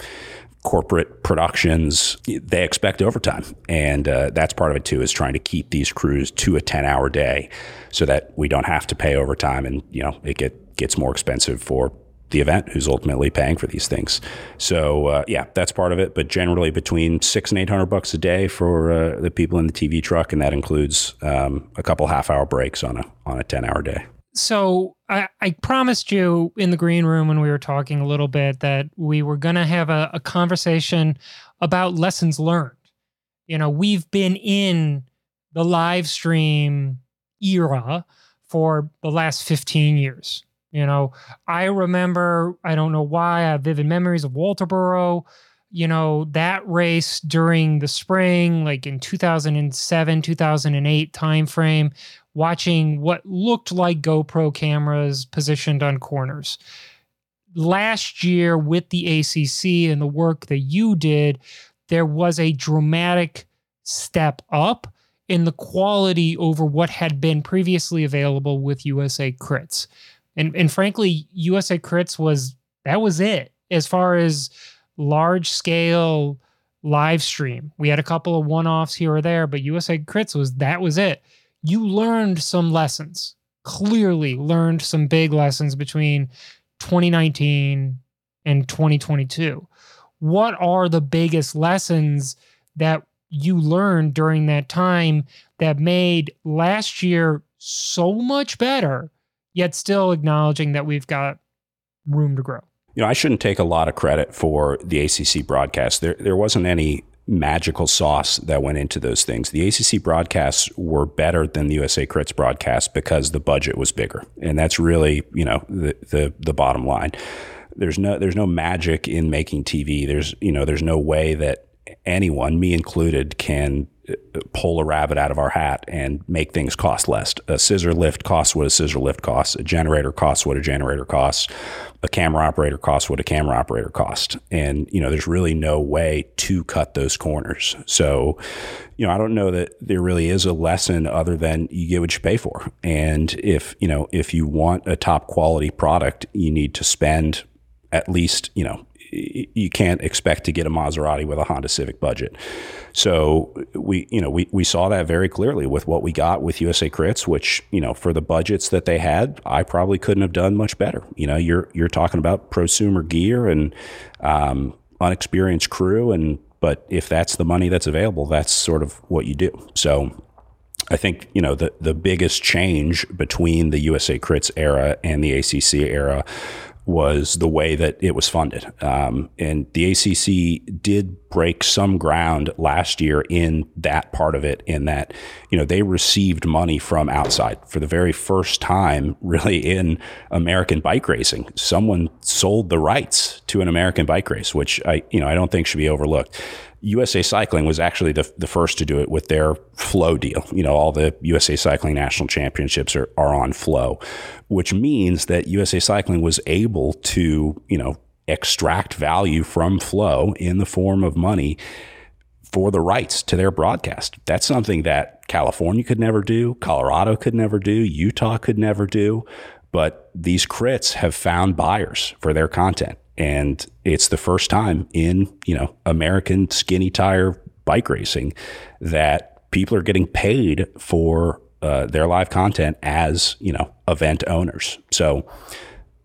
corporate productions, they expect overtime. And uh, that's part of it too, is trying to keep these crews to a 10 hour day so that we don't have to pay overtime and, you know, it get, gets more expensive for the event who's ultimately paying for these things. So uh, yeah, that's part of it. But generally between six and 800 bucks a day for uh, the people in the TV truck. And that includes um, a couple half hour breaks on a, on a 10 hour day so I, I, promised you in the green room when we were talking a little bit that we were going to have a, a, conversation about lessons learned. You know, we've been in the live stream era for the last 15 years. You know, I remember, I don't know why, I have vivid memories of Walterboro. You know, that race during the spring, like in 2007, 2008 timeframe, watching what looked like GoPro cameras positioned on corners. Last year, with the ACC and the work that you did, there was a dramatic step up in the quality over what had been previously available with USA Crits. And and frankly, USA Crits was that was it as far as large scale live stream. We had a couple of one-offs here or there, but USA Crits was that was it. You learned some lessons. Clearly learned some big lessons between 2019 and 2022. What are the biggest lessons that you learned during that time that made last year so much better, yet still acknowledging that we've got room to grow? You know, I shouldn't take a lot of credit for the ACC broadcast. There, there wasn't any magical sauce that went into those things. The ACC broadcasts were better than the USA Crits broadcast because the budget was bigger, and that's really you know the the, the bottom line. There's no there's no magic in making TV. There's you know there's no way that anyone, me included, can pull a rabbit out of our hat and make things cost less. A scissor lift costs what a scissor lift costs. A generator costs what a generator costs. A camera operator costs what a camera operator costs. And, you know, there's really no way to cut those corners. So, you know, I don't know that there really is a lesson other than you get what you pay for. And if, you know, if you want a top quality product, you need to spend at least, you know, you can't expect to get a Maserati with a Honda Civic budget. So we, you know, we, we saw that very clearly with what we got with USA Crits, which, you know, for the budgets that they had, I probably couldn't have done much better. You know, you're, you're talking about prosumer gear and, um, unexperienced crew. And, but if that's the money that's available, that's sort of what you do. So I think, you know, the, the biggest change between the USA Crits era and the ACC era was the way that it was funded. Um, and the ACC did break some ground last year in that part of it, in that, you know, they received money from outside for the very first time, really, in American bike racing. Someone sold the rights to an American bike race, which I, you know, I don't think should be overlooked. USA Cycling was actually the, the first to do it with their Flow deal. You know, all the USA Cycling national championships are, are on Flow, which means that USA Cycling was able to, you know, extract value from Flow in the form of money for the rights to their broadcast. That's something that California could never do, Colorado could never do, Utah could never do. But these crits have found buyers for their content and it's the first time in you know American skinny tire bike racing that people are getting paid for uh, their live content as you know event owners. So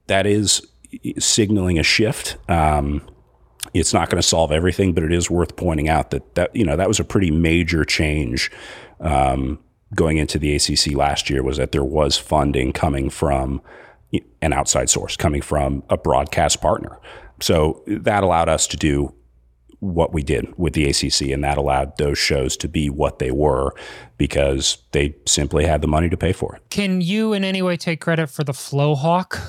that is signaling a shift. Um, it's not going to solve everything, but it is worth pointing out that that you know that was a pretty major change um, going into the ACC last year. Was that there was funding coming from an outside source coming from a broadcast partner. So that allowed us to do what we did with the ACC, and that allowed those shows to be what they were because they simply had the money to pay for it. Can you in any way take credit for the Flowhawk?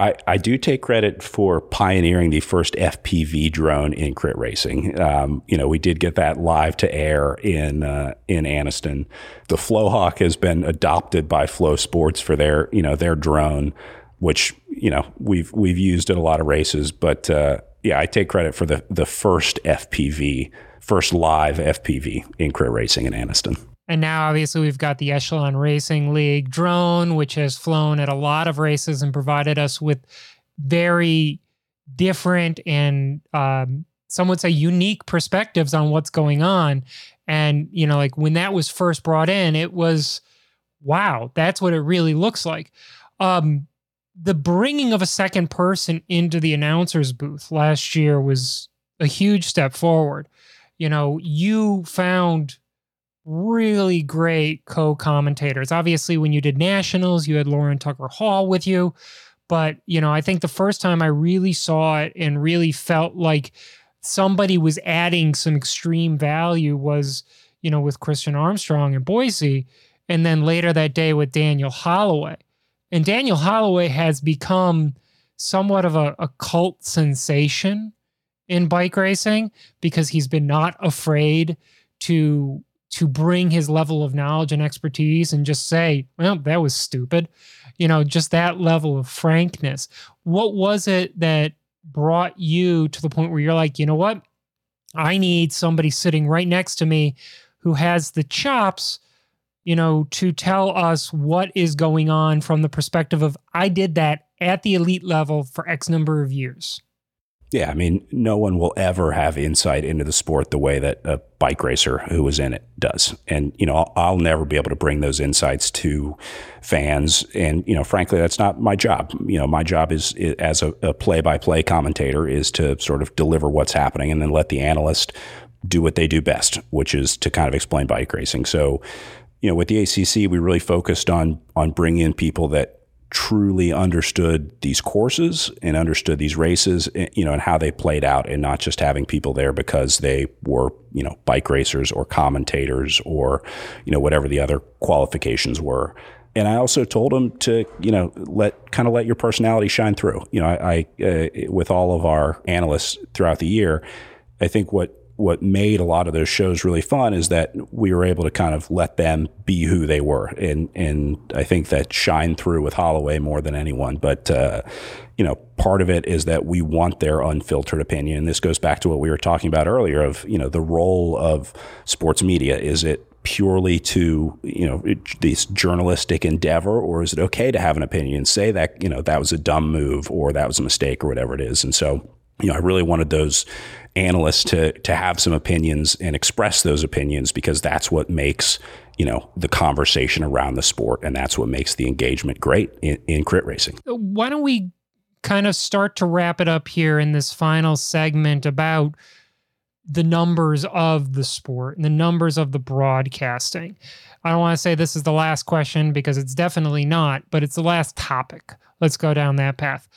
I, I do take credit for pioneering the first FPV drone in crit racing. Um, you know, we did get that live to air in uh, in Anniston. The Flowhawk has been adopted by FloSports for their you know their drone, which you know we've we've used in a lot of races. But uh, yeah, I take credit for the the first FPV, first live FPV in crit racing in Anniston. And now, obviously, we've got the Echelon Racing League drone, which has flown at a lot of races and provided us with very different and um, some would say unique perspectives on what's going on. And, you know, like when that was first brought in, it was, wow, that's what it really looks like. Um, the bringing of a second person into the announcer's booth last year was a huge step forward. You know, you found really great co-commentators. Obviously, when you did nationals, you had Lauren Tucker Hall with you, but you know, I think the first time I really saw it and really felt like somebody was adding some extreme value was, you know, with Christian Armstrong and Boise, and then later that day with Daniel Holloway. And Daniel Holloway has become somewhat of a, a cult sensation in bike racing because he's been not afraid to to bring his level of knowledge and expertise and just say, well, that was stupid. You know, just that level of frankness. What was it that brought you to the point where you're like, you know what? I need somebody sitting right next to me who has the chops, you know, to tell us what is going on from the perspective of I did that at the elite level for X number of years. Yeah, I mean, no one will ever have insight into the sport the way that a bike racer who was in it does. And, you know, I'll, I'll, never be able to bring those insights to fans. And, you know, frankly, that's not my job. You know, my job is, is as a play by play commentator is to sort of deliver what's happening and then let the analyst do what they do best, which is to kind of explain bike racing. So, you know, with the ACC, we really focused on on bringing in people that truly understood these courses and understood these races, eh, you know, and how they played out, and not just having people there because they were, you know, bike racers or commentators or, you know, whatever the other qualifications were. And I also told them to, you know, let kind of let your personality shine through. You know, I, I uh, with all of our analysts throughout the year, I think what what made a lot of those shows really fun is that we were able to kind of let them be who they were, and and I think that shined through with Holloway more than anyone. But uh, you know, part of it is that we want their unfiltered opinion, and this goes back to what we were talking about earlier of you know the role of sports media. Is it purely to you know this journalistic endeavor or is it okay to have an opinion say that you know that was a dumb move or that was a mistake or whatever it is and so you know i really wanted those analysts to to have some opinions and express those opinions because that's what makes you know the conversation around the sport and that's what makes the engagement great in, in crit racing. Why don't we kind of start to wrap it up here in this final segment about the numbers of the sport and the numbers of the broadcasting? I don't want to say this is the last question because it's definitely not but it's the last topic. Let's go down that path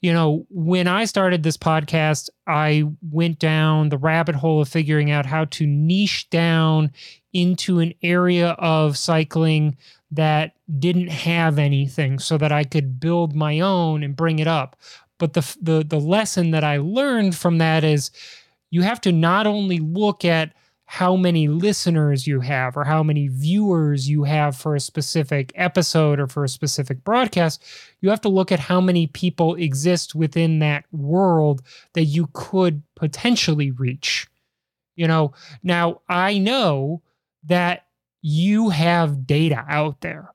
you know, when I started this podcast, I went down the rabbit hole of figuring out how to niche down into an area of cycling that didn't have anything so that I could build my own and bring it up. But the the the lesson that I learned from that is you have to not only look at how many listeners you have or how many viewers you have for a specific episode or for a specific broadcast. You have to look at how many people exist within that world that you could potentially reach. You know, now I know that you have data out there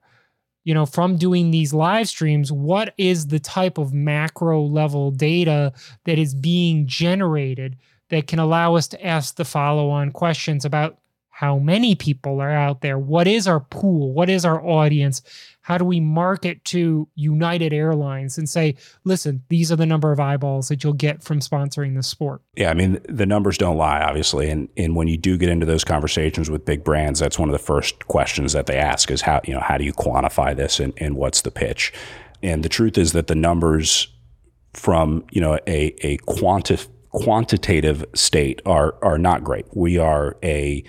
you know, from doing these live streams, what is the type of macro level data that is being generated that can allow us to ask the follow on questions about how many people are out there, what is our pool, what is our audience, how do we market to United Airlines and say, listen, these are the number of eyeballs that you'll get from sponsoring the sport? Yeah, I mean, the numbers don't lie, obviously. And, and when you do get into those conversations with big brands, that's one of the first questions that they ask is how, you know, how do you quantify this and, and what's the pitch? And the truth is that the numbers from, you know, a, a quantif- quantitative state are are not great. We are a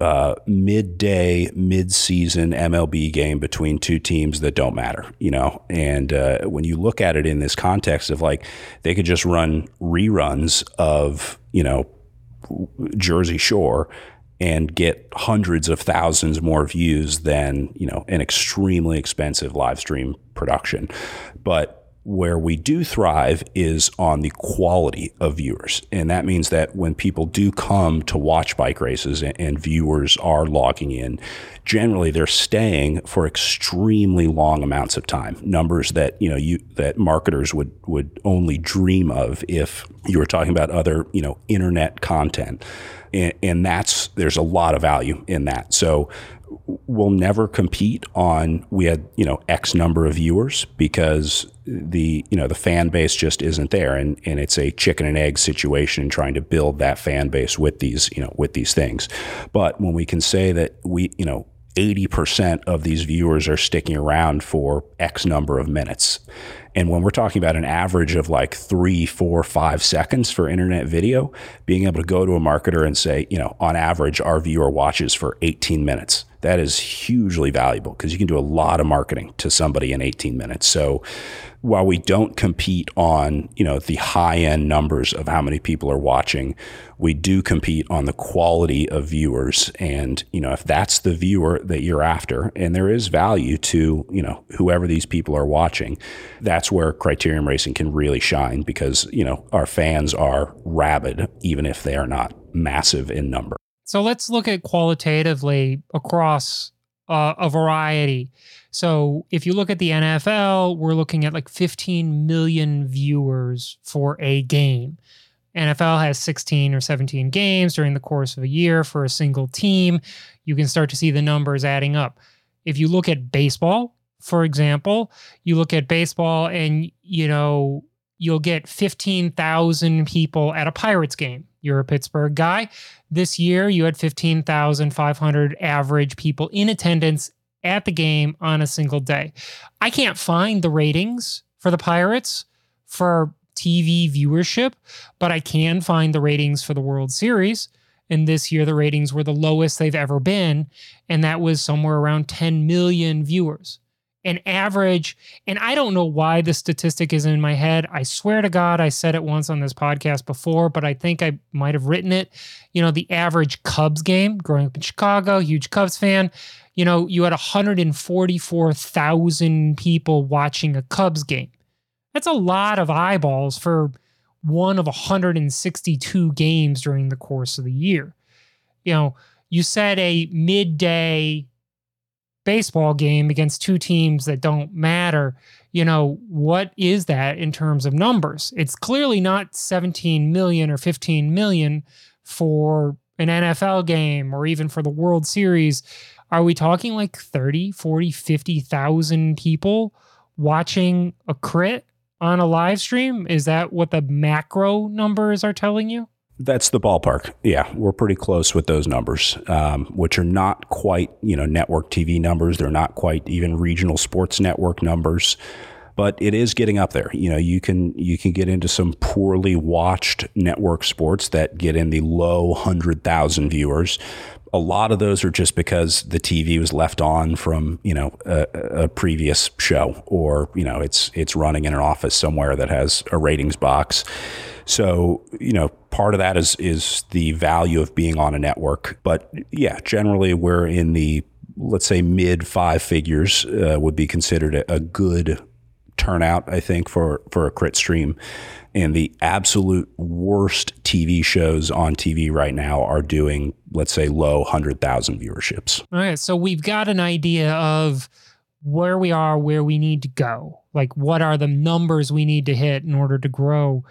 uh, midday, mid-season MLB game between two teams that don't matter, you know. And uh, when you look at it in this context of like, they could just run reruns of you know Jersey Shore and get hundreds of thousands more views than you know an extremely expensive live stream production, but where we do thrive is on the quality of viewers. And that means that when people do come to watch bike races and, and, viewers are logging in, generally they're staying for extremely long amounts of time. Numbers that, you know, you that marketers would would only dream of if you were talking about other, you know, internet content. And, and that's there's a lot of value in that. So we'll never compete on we had you know x number of viewers because the you know the fan base just isn't there. And and it's a chicken and egg situation trying to build that fan base with these you know with these things. But when we can say that we you know 80% of these viewers are sticking around for X number of minutes. And when we're talking about an average of like three, four, five seconds for internet video, being able to go to a marketer and say, you know, on average, our viewer watches for 18 minutes that is hugely valuable because you can do a lot of marketing to somebody in 18 minutes. So while we don't compete on, you know, the high end numbers of how many people are watching, we do compete on the quality of viewers. And, you know, if that's the viewer that you're after, and there is value to, you know, whoever these people are watching, that's where criterium racing can really shine because, you know, our fans are rabid, even if they are not massive in number. So let's look at qualitatively across uh, a variety. So if you look at the NFL, we're looking at like 15 million viewers for a game. NFL has 16 or 17 games during the course of a year for a single team. You can start to see the numbers adding up. If you look at baseball, for example, you look at baseball and, you know, you'll get 15,000 people at a Pirates game. You're a Pittsburgh guy. This year, you had 15,500 average people in attendance at the game on a single day. I can't find the ratings for the Pirates for TV viewership, but I can find the ratings for the World Series. And this year, the ratings were the lowest they've ever been. And that was somewhere around 10 million viewers. An average, and I don't know why the statistic is in my head. I swear to God, I said it once on this podcast before, but I think I might have written it. You know, the average Cubs game, growing up in Chicago, huge Cubs fan, you know, you had 144,000 people watching a Cubs game. That's a lot of eyeballs for one of 162 games during the course of the year. You know, you said a midday baseball game against two teams that don't matter. You know, what is that in terms of numbers? It's clearly not 17 million or 15 million for an NFL game or even for the World Series. Are we talking like 30, 40, 50,000 people watching a crit on a live stream? Is that what the macro numbers are telling you? That's the ballpark. Yeah, we're pretty close with those numbers, um, which are not quite, you know, network TV numbers. They're not quite even regional sports network numbers, but it is getting up there. You know, you can you can get into some poorly watched network sports that get in the low hundred thousand viewers. A lot of those are just because the TV was left on from you know a, a previous show, or you know it's it's running in an office somewhere that has a ratings box. So, you know, part of that is is the value of being on a network. But yeah, generally we're in the let's say mid five figures uh, would be considered a, a, good turnout, I think, for for a crit stream. And the absolute worst TV shows on TV right now are doing, let's say, low hundred thousand viewerships. All right, so we've got an idea of where we are, where we need to go. Like, what are the numbers we need to hit in order to grow?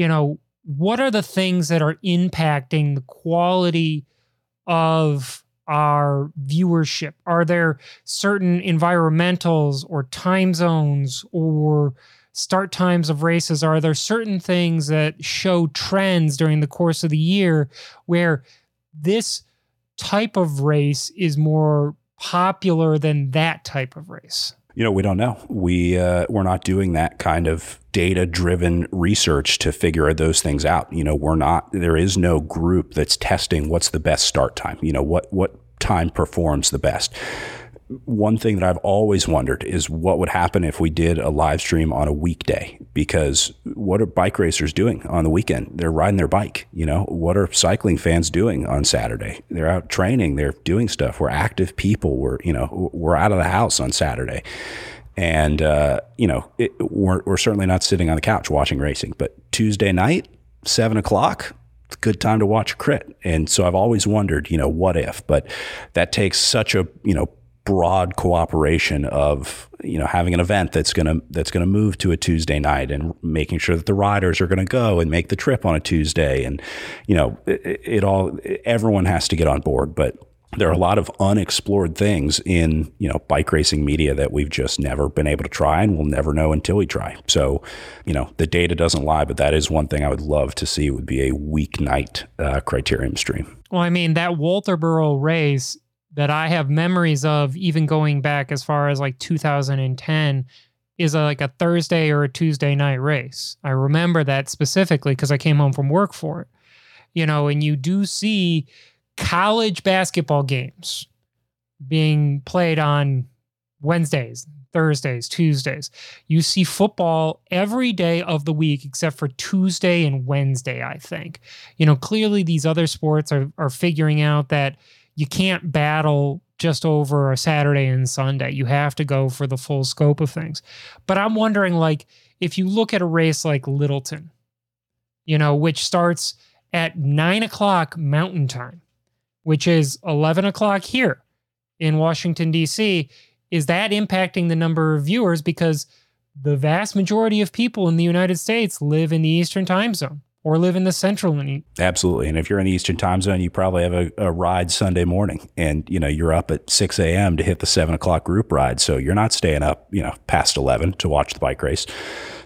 you know, what are the things that are impacting the quality of our viewership? Are there certain environmentals or time zones or start times of races? Are there certain things that show trends during the course of the year where this type of race is more popular than that type of race? You know, we don't know. We uh, we're not doing that kind of data driven research to figure those things out. You know, we're not. There is no group that's testing what's the best start time. You know, what what time performs the best one thing that I've always wondered is what would happen if we did a live stream on a weekday because what are bike racers doing on the weekend? They're riding their bike, you know. What are cycling fans doing on Saturday? They're out training, they're doing stuff. We're active people. We're, you know, we're out of the house on Saturday. And uh, you know, it, we're, we're certainly not sitting on the couch watching racing, but Tuesday night, seven o'clock, good time to watch a crit. And so I've always wondered, you know, what if? But that takes such a, you know, broad cooperation of you know having an event that's going to that's to move to a Tuesday night and making sure that the riders are going to go and make the trip on a Tuesday. And you know it, it, all everyone has to get on board but there are a lot of unexplored things in you know bike racing media that we've just never been able to try and we'll never know until we try. So you know the data doesn't lie but that is one thing i would love to see would be a weeknight uh, criterium stream. Well i mean that walterboro race that I have memories of, even going back as far as like 2010, is a, like a Thursday or a Tuesday night race. I remember that specifically because I came home from work for it. You know, and you do see college basketball games being played on Wednesdays, Thursdays, Tuesdays. You see football every day of the week except for Tuesday and Wednesday, I think. You know, clearly these other sports are, are figuring out that you can't battle just over a Saturday and Sunday. You have to go for the full scope of things. But I'm wondering, like, if you look at a race like Littleton, you know, which starts at nine o'clock Mountain Time, which is 11 o'clock here in Washington, D.C., is that impacting the number of viewers? Because the vast majority of people in the United States live in the Eastern time zone or live in the central and absolutely and if you're in the eastern time zone you probably have a, a, ride sunday morning and you know you're up at 6 a.m to hit the 7 o'clock group ride so you're not staying up you know past 11 to watch the bike race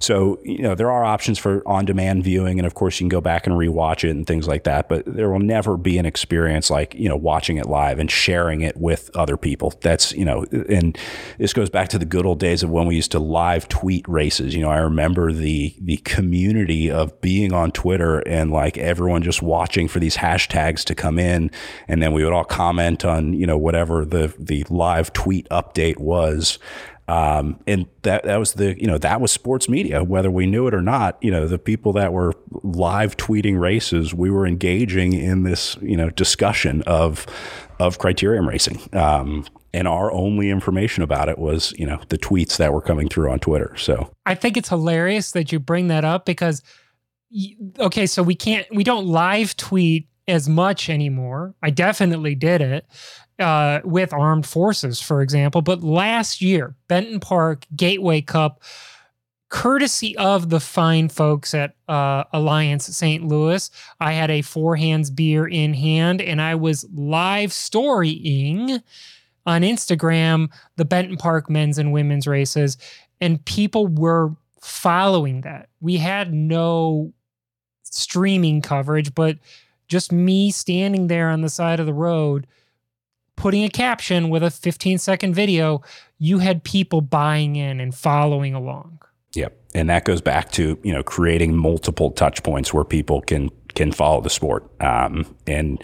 so, you know, there are options for on demand viewing. And of course, you can go back and rewatch it and things like that. But there will never be an experience like, you know, watching it live and sharing it with other people. That's, you know, and this goes back to the good old days of when we used to live tweet races. You know, I remember the, the community of being on Twitter and like everyone just watching for these hashtags to come in. And then we would all comment on, you know, whatever the, the live tweet update was. Um, and that that was the you know that was sports media, whether we knew it or not. You know, the people that were live tweeting races, we were engaging in this you know discussion of of criterium racing. Um, and our only information about it was you know the tweets that were coming through on Twitter. So I think it's hilarious that you bring that up because okay, so we can't we don't live tweet as much anymore. I definitely did it uh, with armed forces, for example. But last year, Benton Park Gateway Cup, courtesy of the fine folks at uh, Alliance St. Louis, I had a four hands beer in hand and I was live storying on Instagram the Benton Park men's and women's races, and people were following that. We had no streaming coverage, but just me standing there on the side of the road putting a caption with a 15 second video, you had people buying in and following along. Yep. And that goes back to, you know, creating multiple touch points where people can can follow the sport. Um, and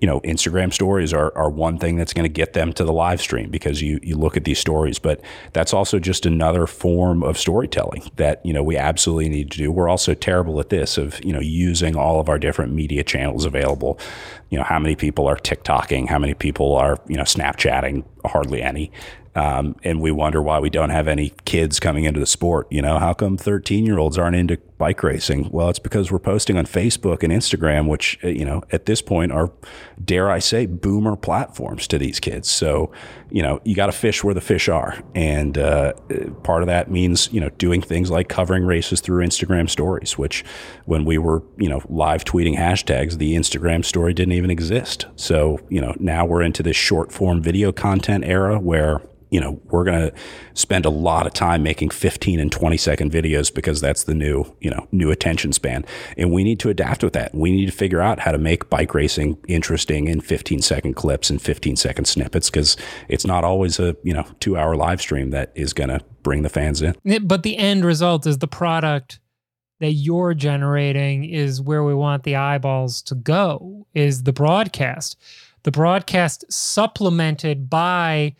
you know, Instagram stories are, are one thing that's going to get them to the live stream because you you look at these stories, but that's also just another form of storytelling that you know we absolutely need to do. We're also terrible at this of you know using all of our different media channels available. You know, how many people are TikToking? How many people are you know Snapchatting? Hardly any. Um, and we wonder why we don't have any kids coming into the sport. You know, how come 13 year olds aren't into bike racing? Well, it's because we're posting on Facebook and Instagram, which, uh, you know, at this point are, dare I say, boomer platforms to these kids. So, you know, you got to fish where the fish are. And uh, part of that means, you know, doing things like covering races through Instagram stories, which when we were, you know, live tweeting hashtags, the Instagram story didn't even exist. So, you know, now we're into this short form video content era where, you know, we're going to spend a lot of time making 15 and 20 second videos because that's the new, you know, new attention span. And we need to adapt with that. We need to figure out how to make bike racing interesting in 15 second clips and 15 second snippets because it's not always a, you know, two hour live stream that is going to bring the fans in. But the end result is the product that you're generating is where we want the eyeballs to go is the broadcast. The broadcast supplemented by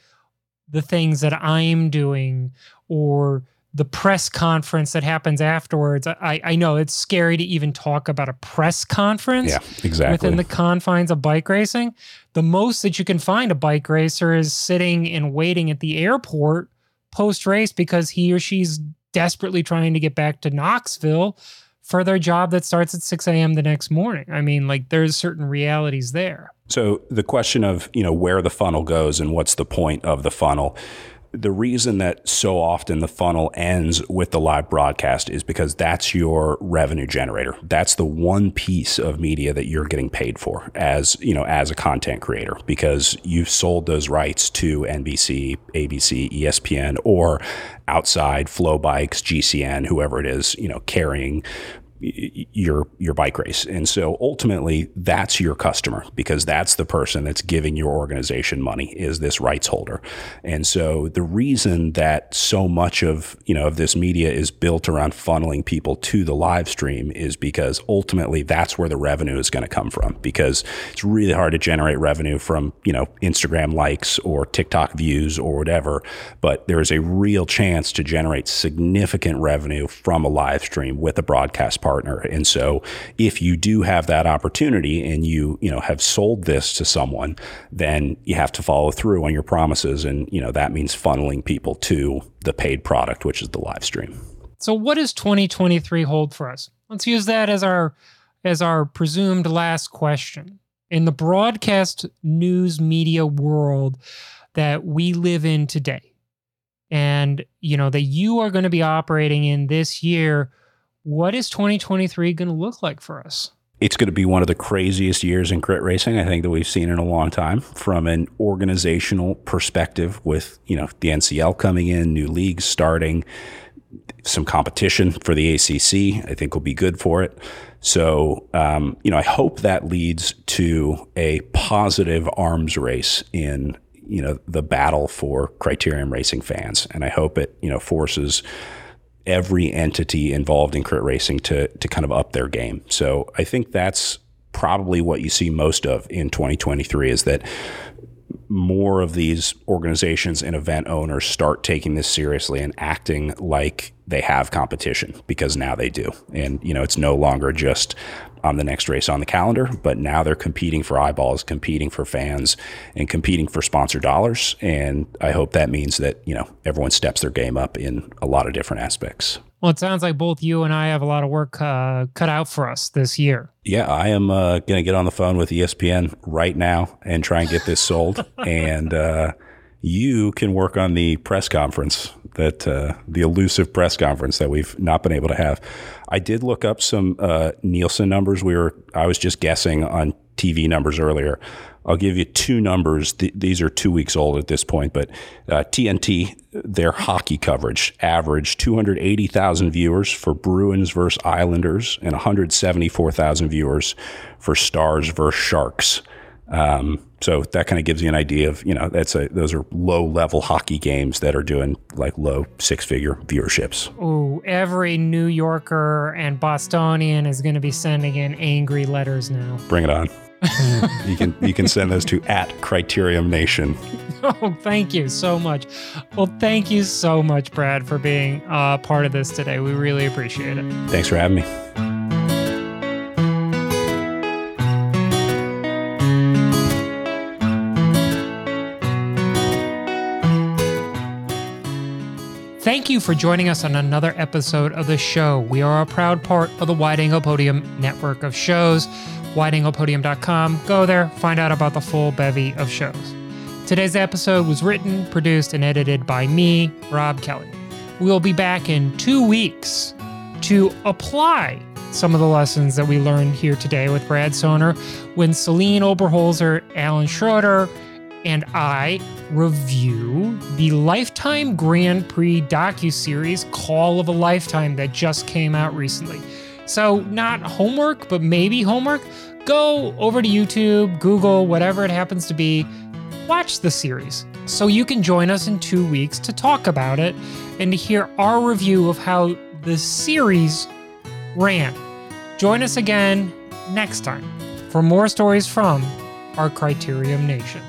the things that I'm doing or the press conference that happens afterwards. I, I know it's scary to even talk about a press conference yeah, exactly. within the confines of bike racing. The most that you can find a bike racer is sitting and waiting at the airport post race because he or she's desperately trying to get back to Knoxville for their job that starts at 6 a.m. the next morning. I mean, like there's certain realities there. So the question of, you know, where the funnel goes and what's the point of the funnel. The reason that so often the funnel ends with the live broadcast is because that's your revenue generator. That's the one piece of media that you're getting paid for as, you know, as a content creator because you've sold those rights to NBC, ABC, ESPN or outside FloBikes, GCN, whoever it is, you know, carrying your your bike race. And so ultimately that's your customer because that's the person that's giving your organization money is this rights holder. And so the reason that so much of, you know, of this media is built around funneling people to the live stream is because ultimately that's where the revenue is going to come from because it's really hard to generate revenue from, you know, Instagram likes or TikTok views or whatever, but there is a real chance to generate significant revenue from a live stream with a broadcast partner partner. And so if you do have that opportunity and you, you know, have sold this to someone, then you have to follow through on your promises. And, you know, that means funneling people to the paid product, which is the live stream. So what does 2023 hold for us? Let's use that as our as our presumed last question. in the broadcast news media world that we live in today, and you know that you are going to be operating in this year, what is 2023 going to look like for us? It's going to be one of the craziest years in crit racing I think that we've seen in a long time from an organizational perspective with, you know, the NCL coming in, new leagues starting, some competition for the ACC, I think will be good for it. So, um, you know, I hope that leads to a positive arms race in, you know, the battle for criterium racing fans. And I hope it, you know, forces every entity involved in crit racing to, to kind of up their game. So I think that's probably what you see most of in 2023 is that more of these organizations and event owners start taking this seriously and acting like they have competition because now they do. And, you know, it's no longer just on the next race on the calendar, but now they're competing for eyeballs, competing for fans, and competing for sponsor dollars. And I hope that means that, you know, everyone steps their game up in a lot of different aspects. Well, it sounds like both you and I have a lot of work uh, cut out for us this year. Yeah, I am uh, going to get on the phone with ESPN right now and try and get this sold. and uh, you can work on the press conference that uh, the elusive press conference that we've not been able to have. I did look up some uh, Nielsen numbers. We were I was just guessing on TV numbers earlier. I'll give you two numbers. Th- these are two weeks old at this point, but uh, TNT, their hockey coverage averaged 280,000 viewers for Bruins versus Islanders and 174,000 viewers for Stars versus Sharks. Um, so that kind of gives you an idea of, you know, that's a, those are low level hockey games that are doing like low six figure viewerships. Oh, every New Yorker and Bostonian is going to be sending in angry letters now. Bring it on. you can you can send those to at Criterium Nation. Oh, thank you so much. Well, thank you so much, Brad, for being uh, part of this today. We really appreciate it. Thanks for having me. Thank you for joining us on another episode of the show. We are a proud part of the Wide Angle Podium network of shows, wideanglepodium.com. Go there, find out about the full bevy of shows. Today's episode was written, produced, and edited by me, Rob Kelly. We'll be back in two weeks to apply some of the lessons that we learned here today with Brad Soner when Celine Oberholzer, Alan Schroeder, and I review the Lifetime Grand Prix docu-series Call of a Lifetime that just came out recently. So, not homework, but maybe homework. Go over to YouTube, Google, whatever it happens to be, watch the series so you can join us in two weeks to talk about it and to hear our review of how the series ran. Join us again next time for more stories from our Criterium Nation.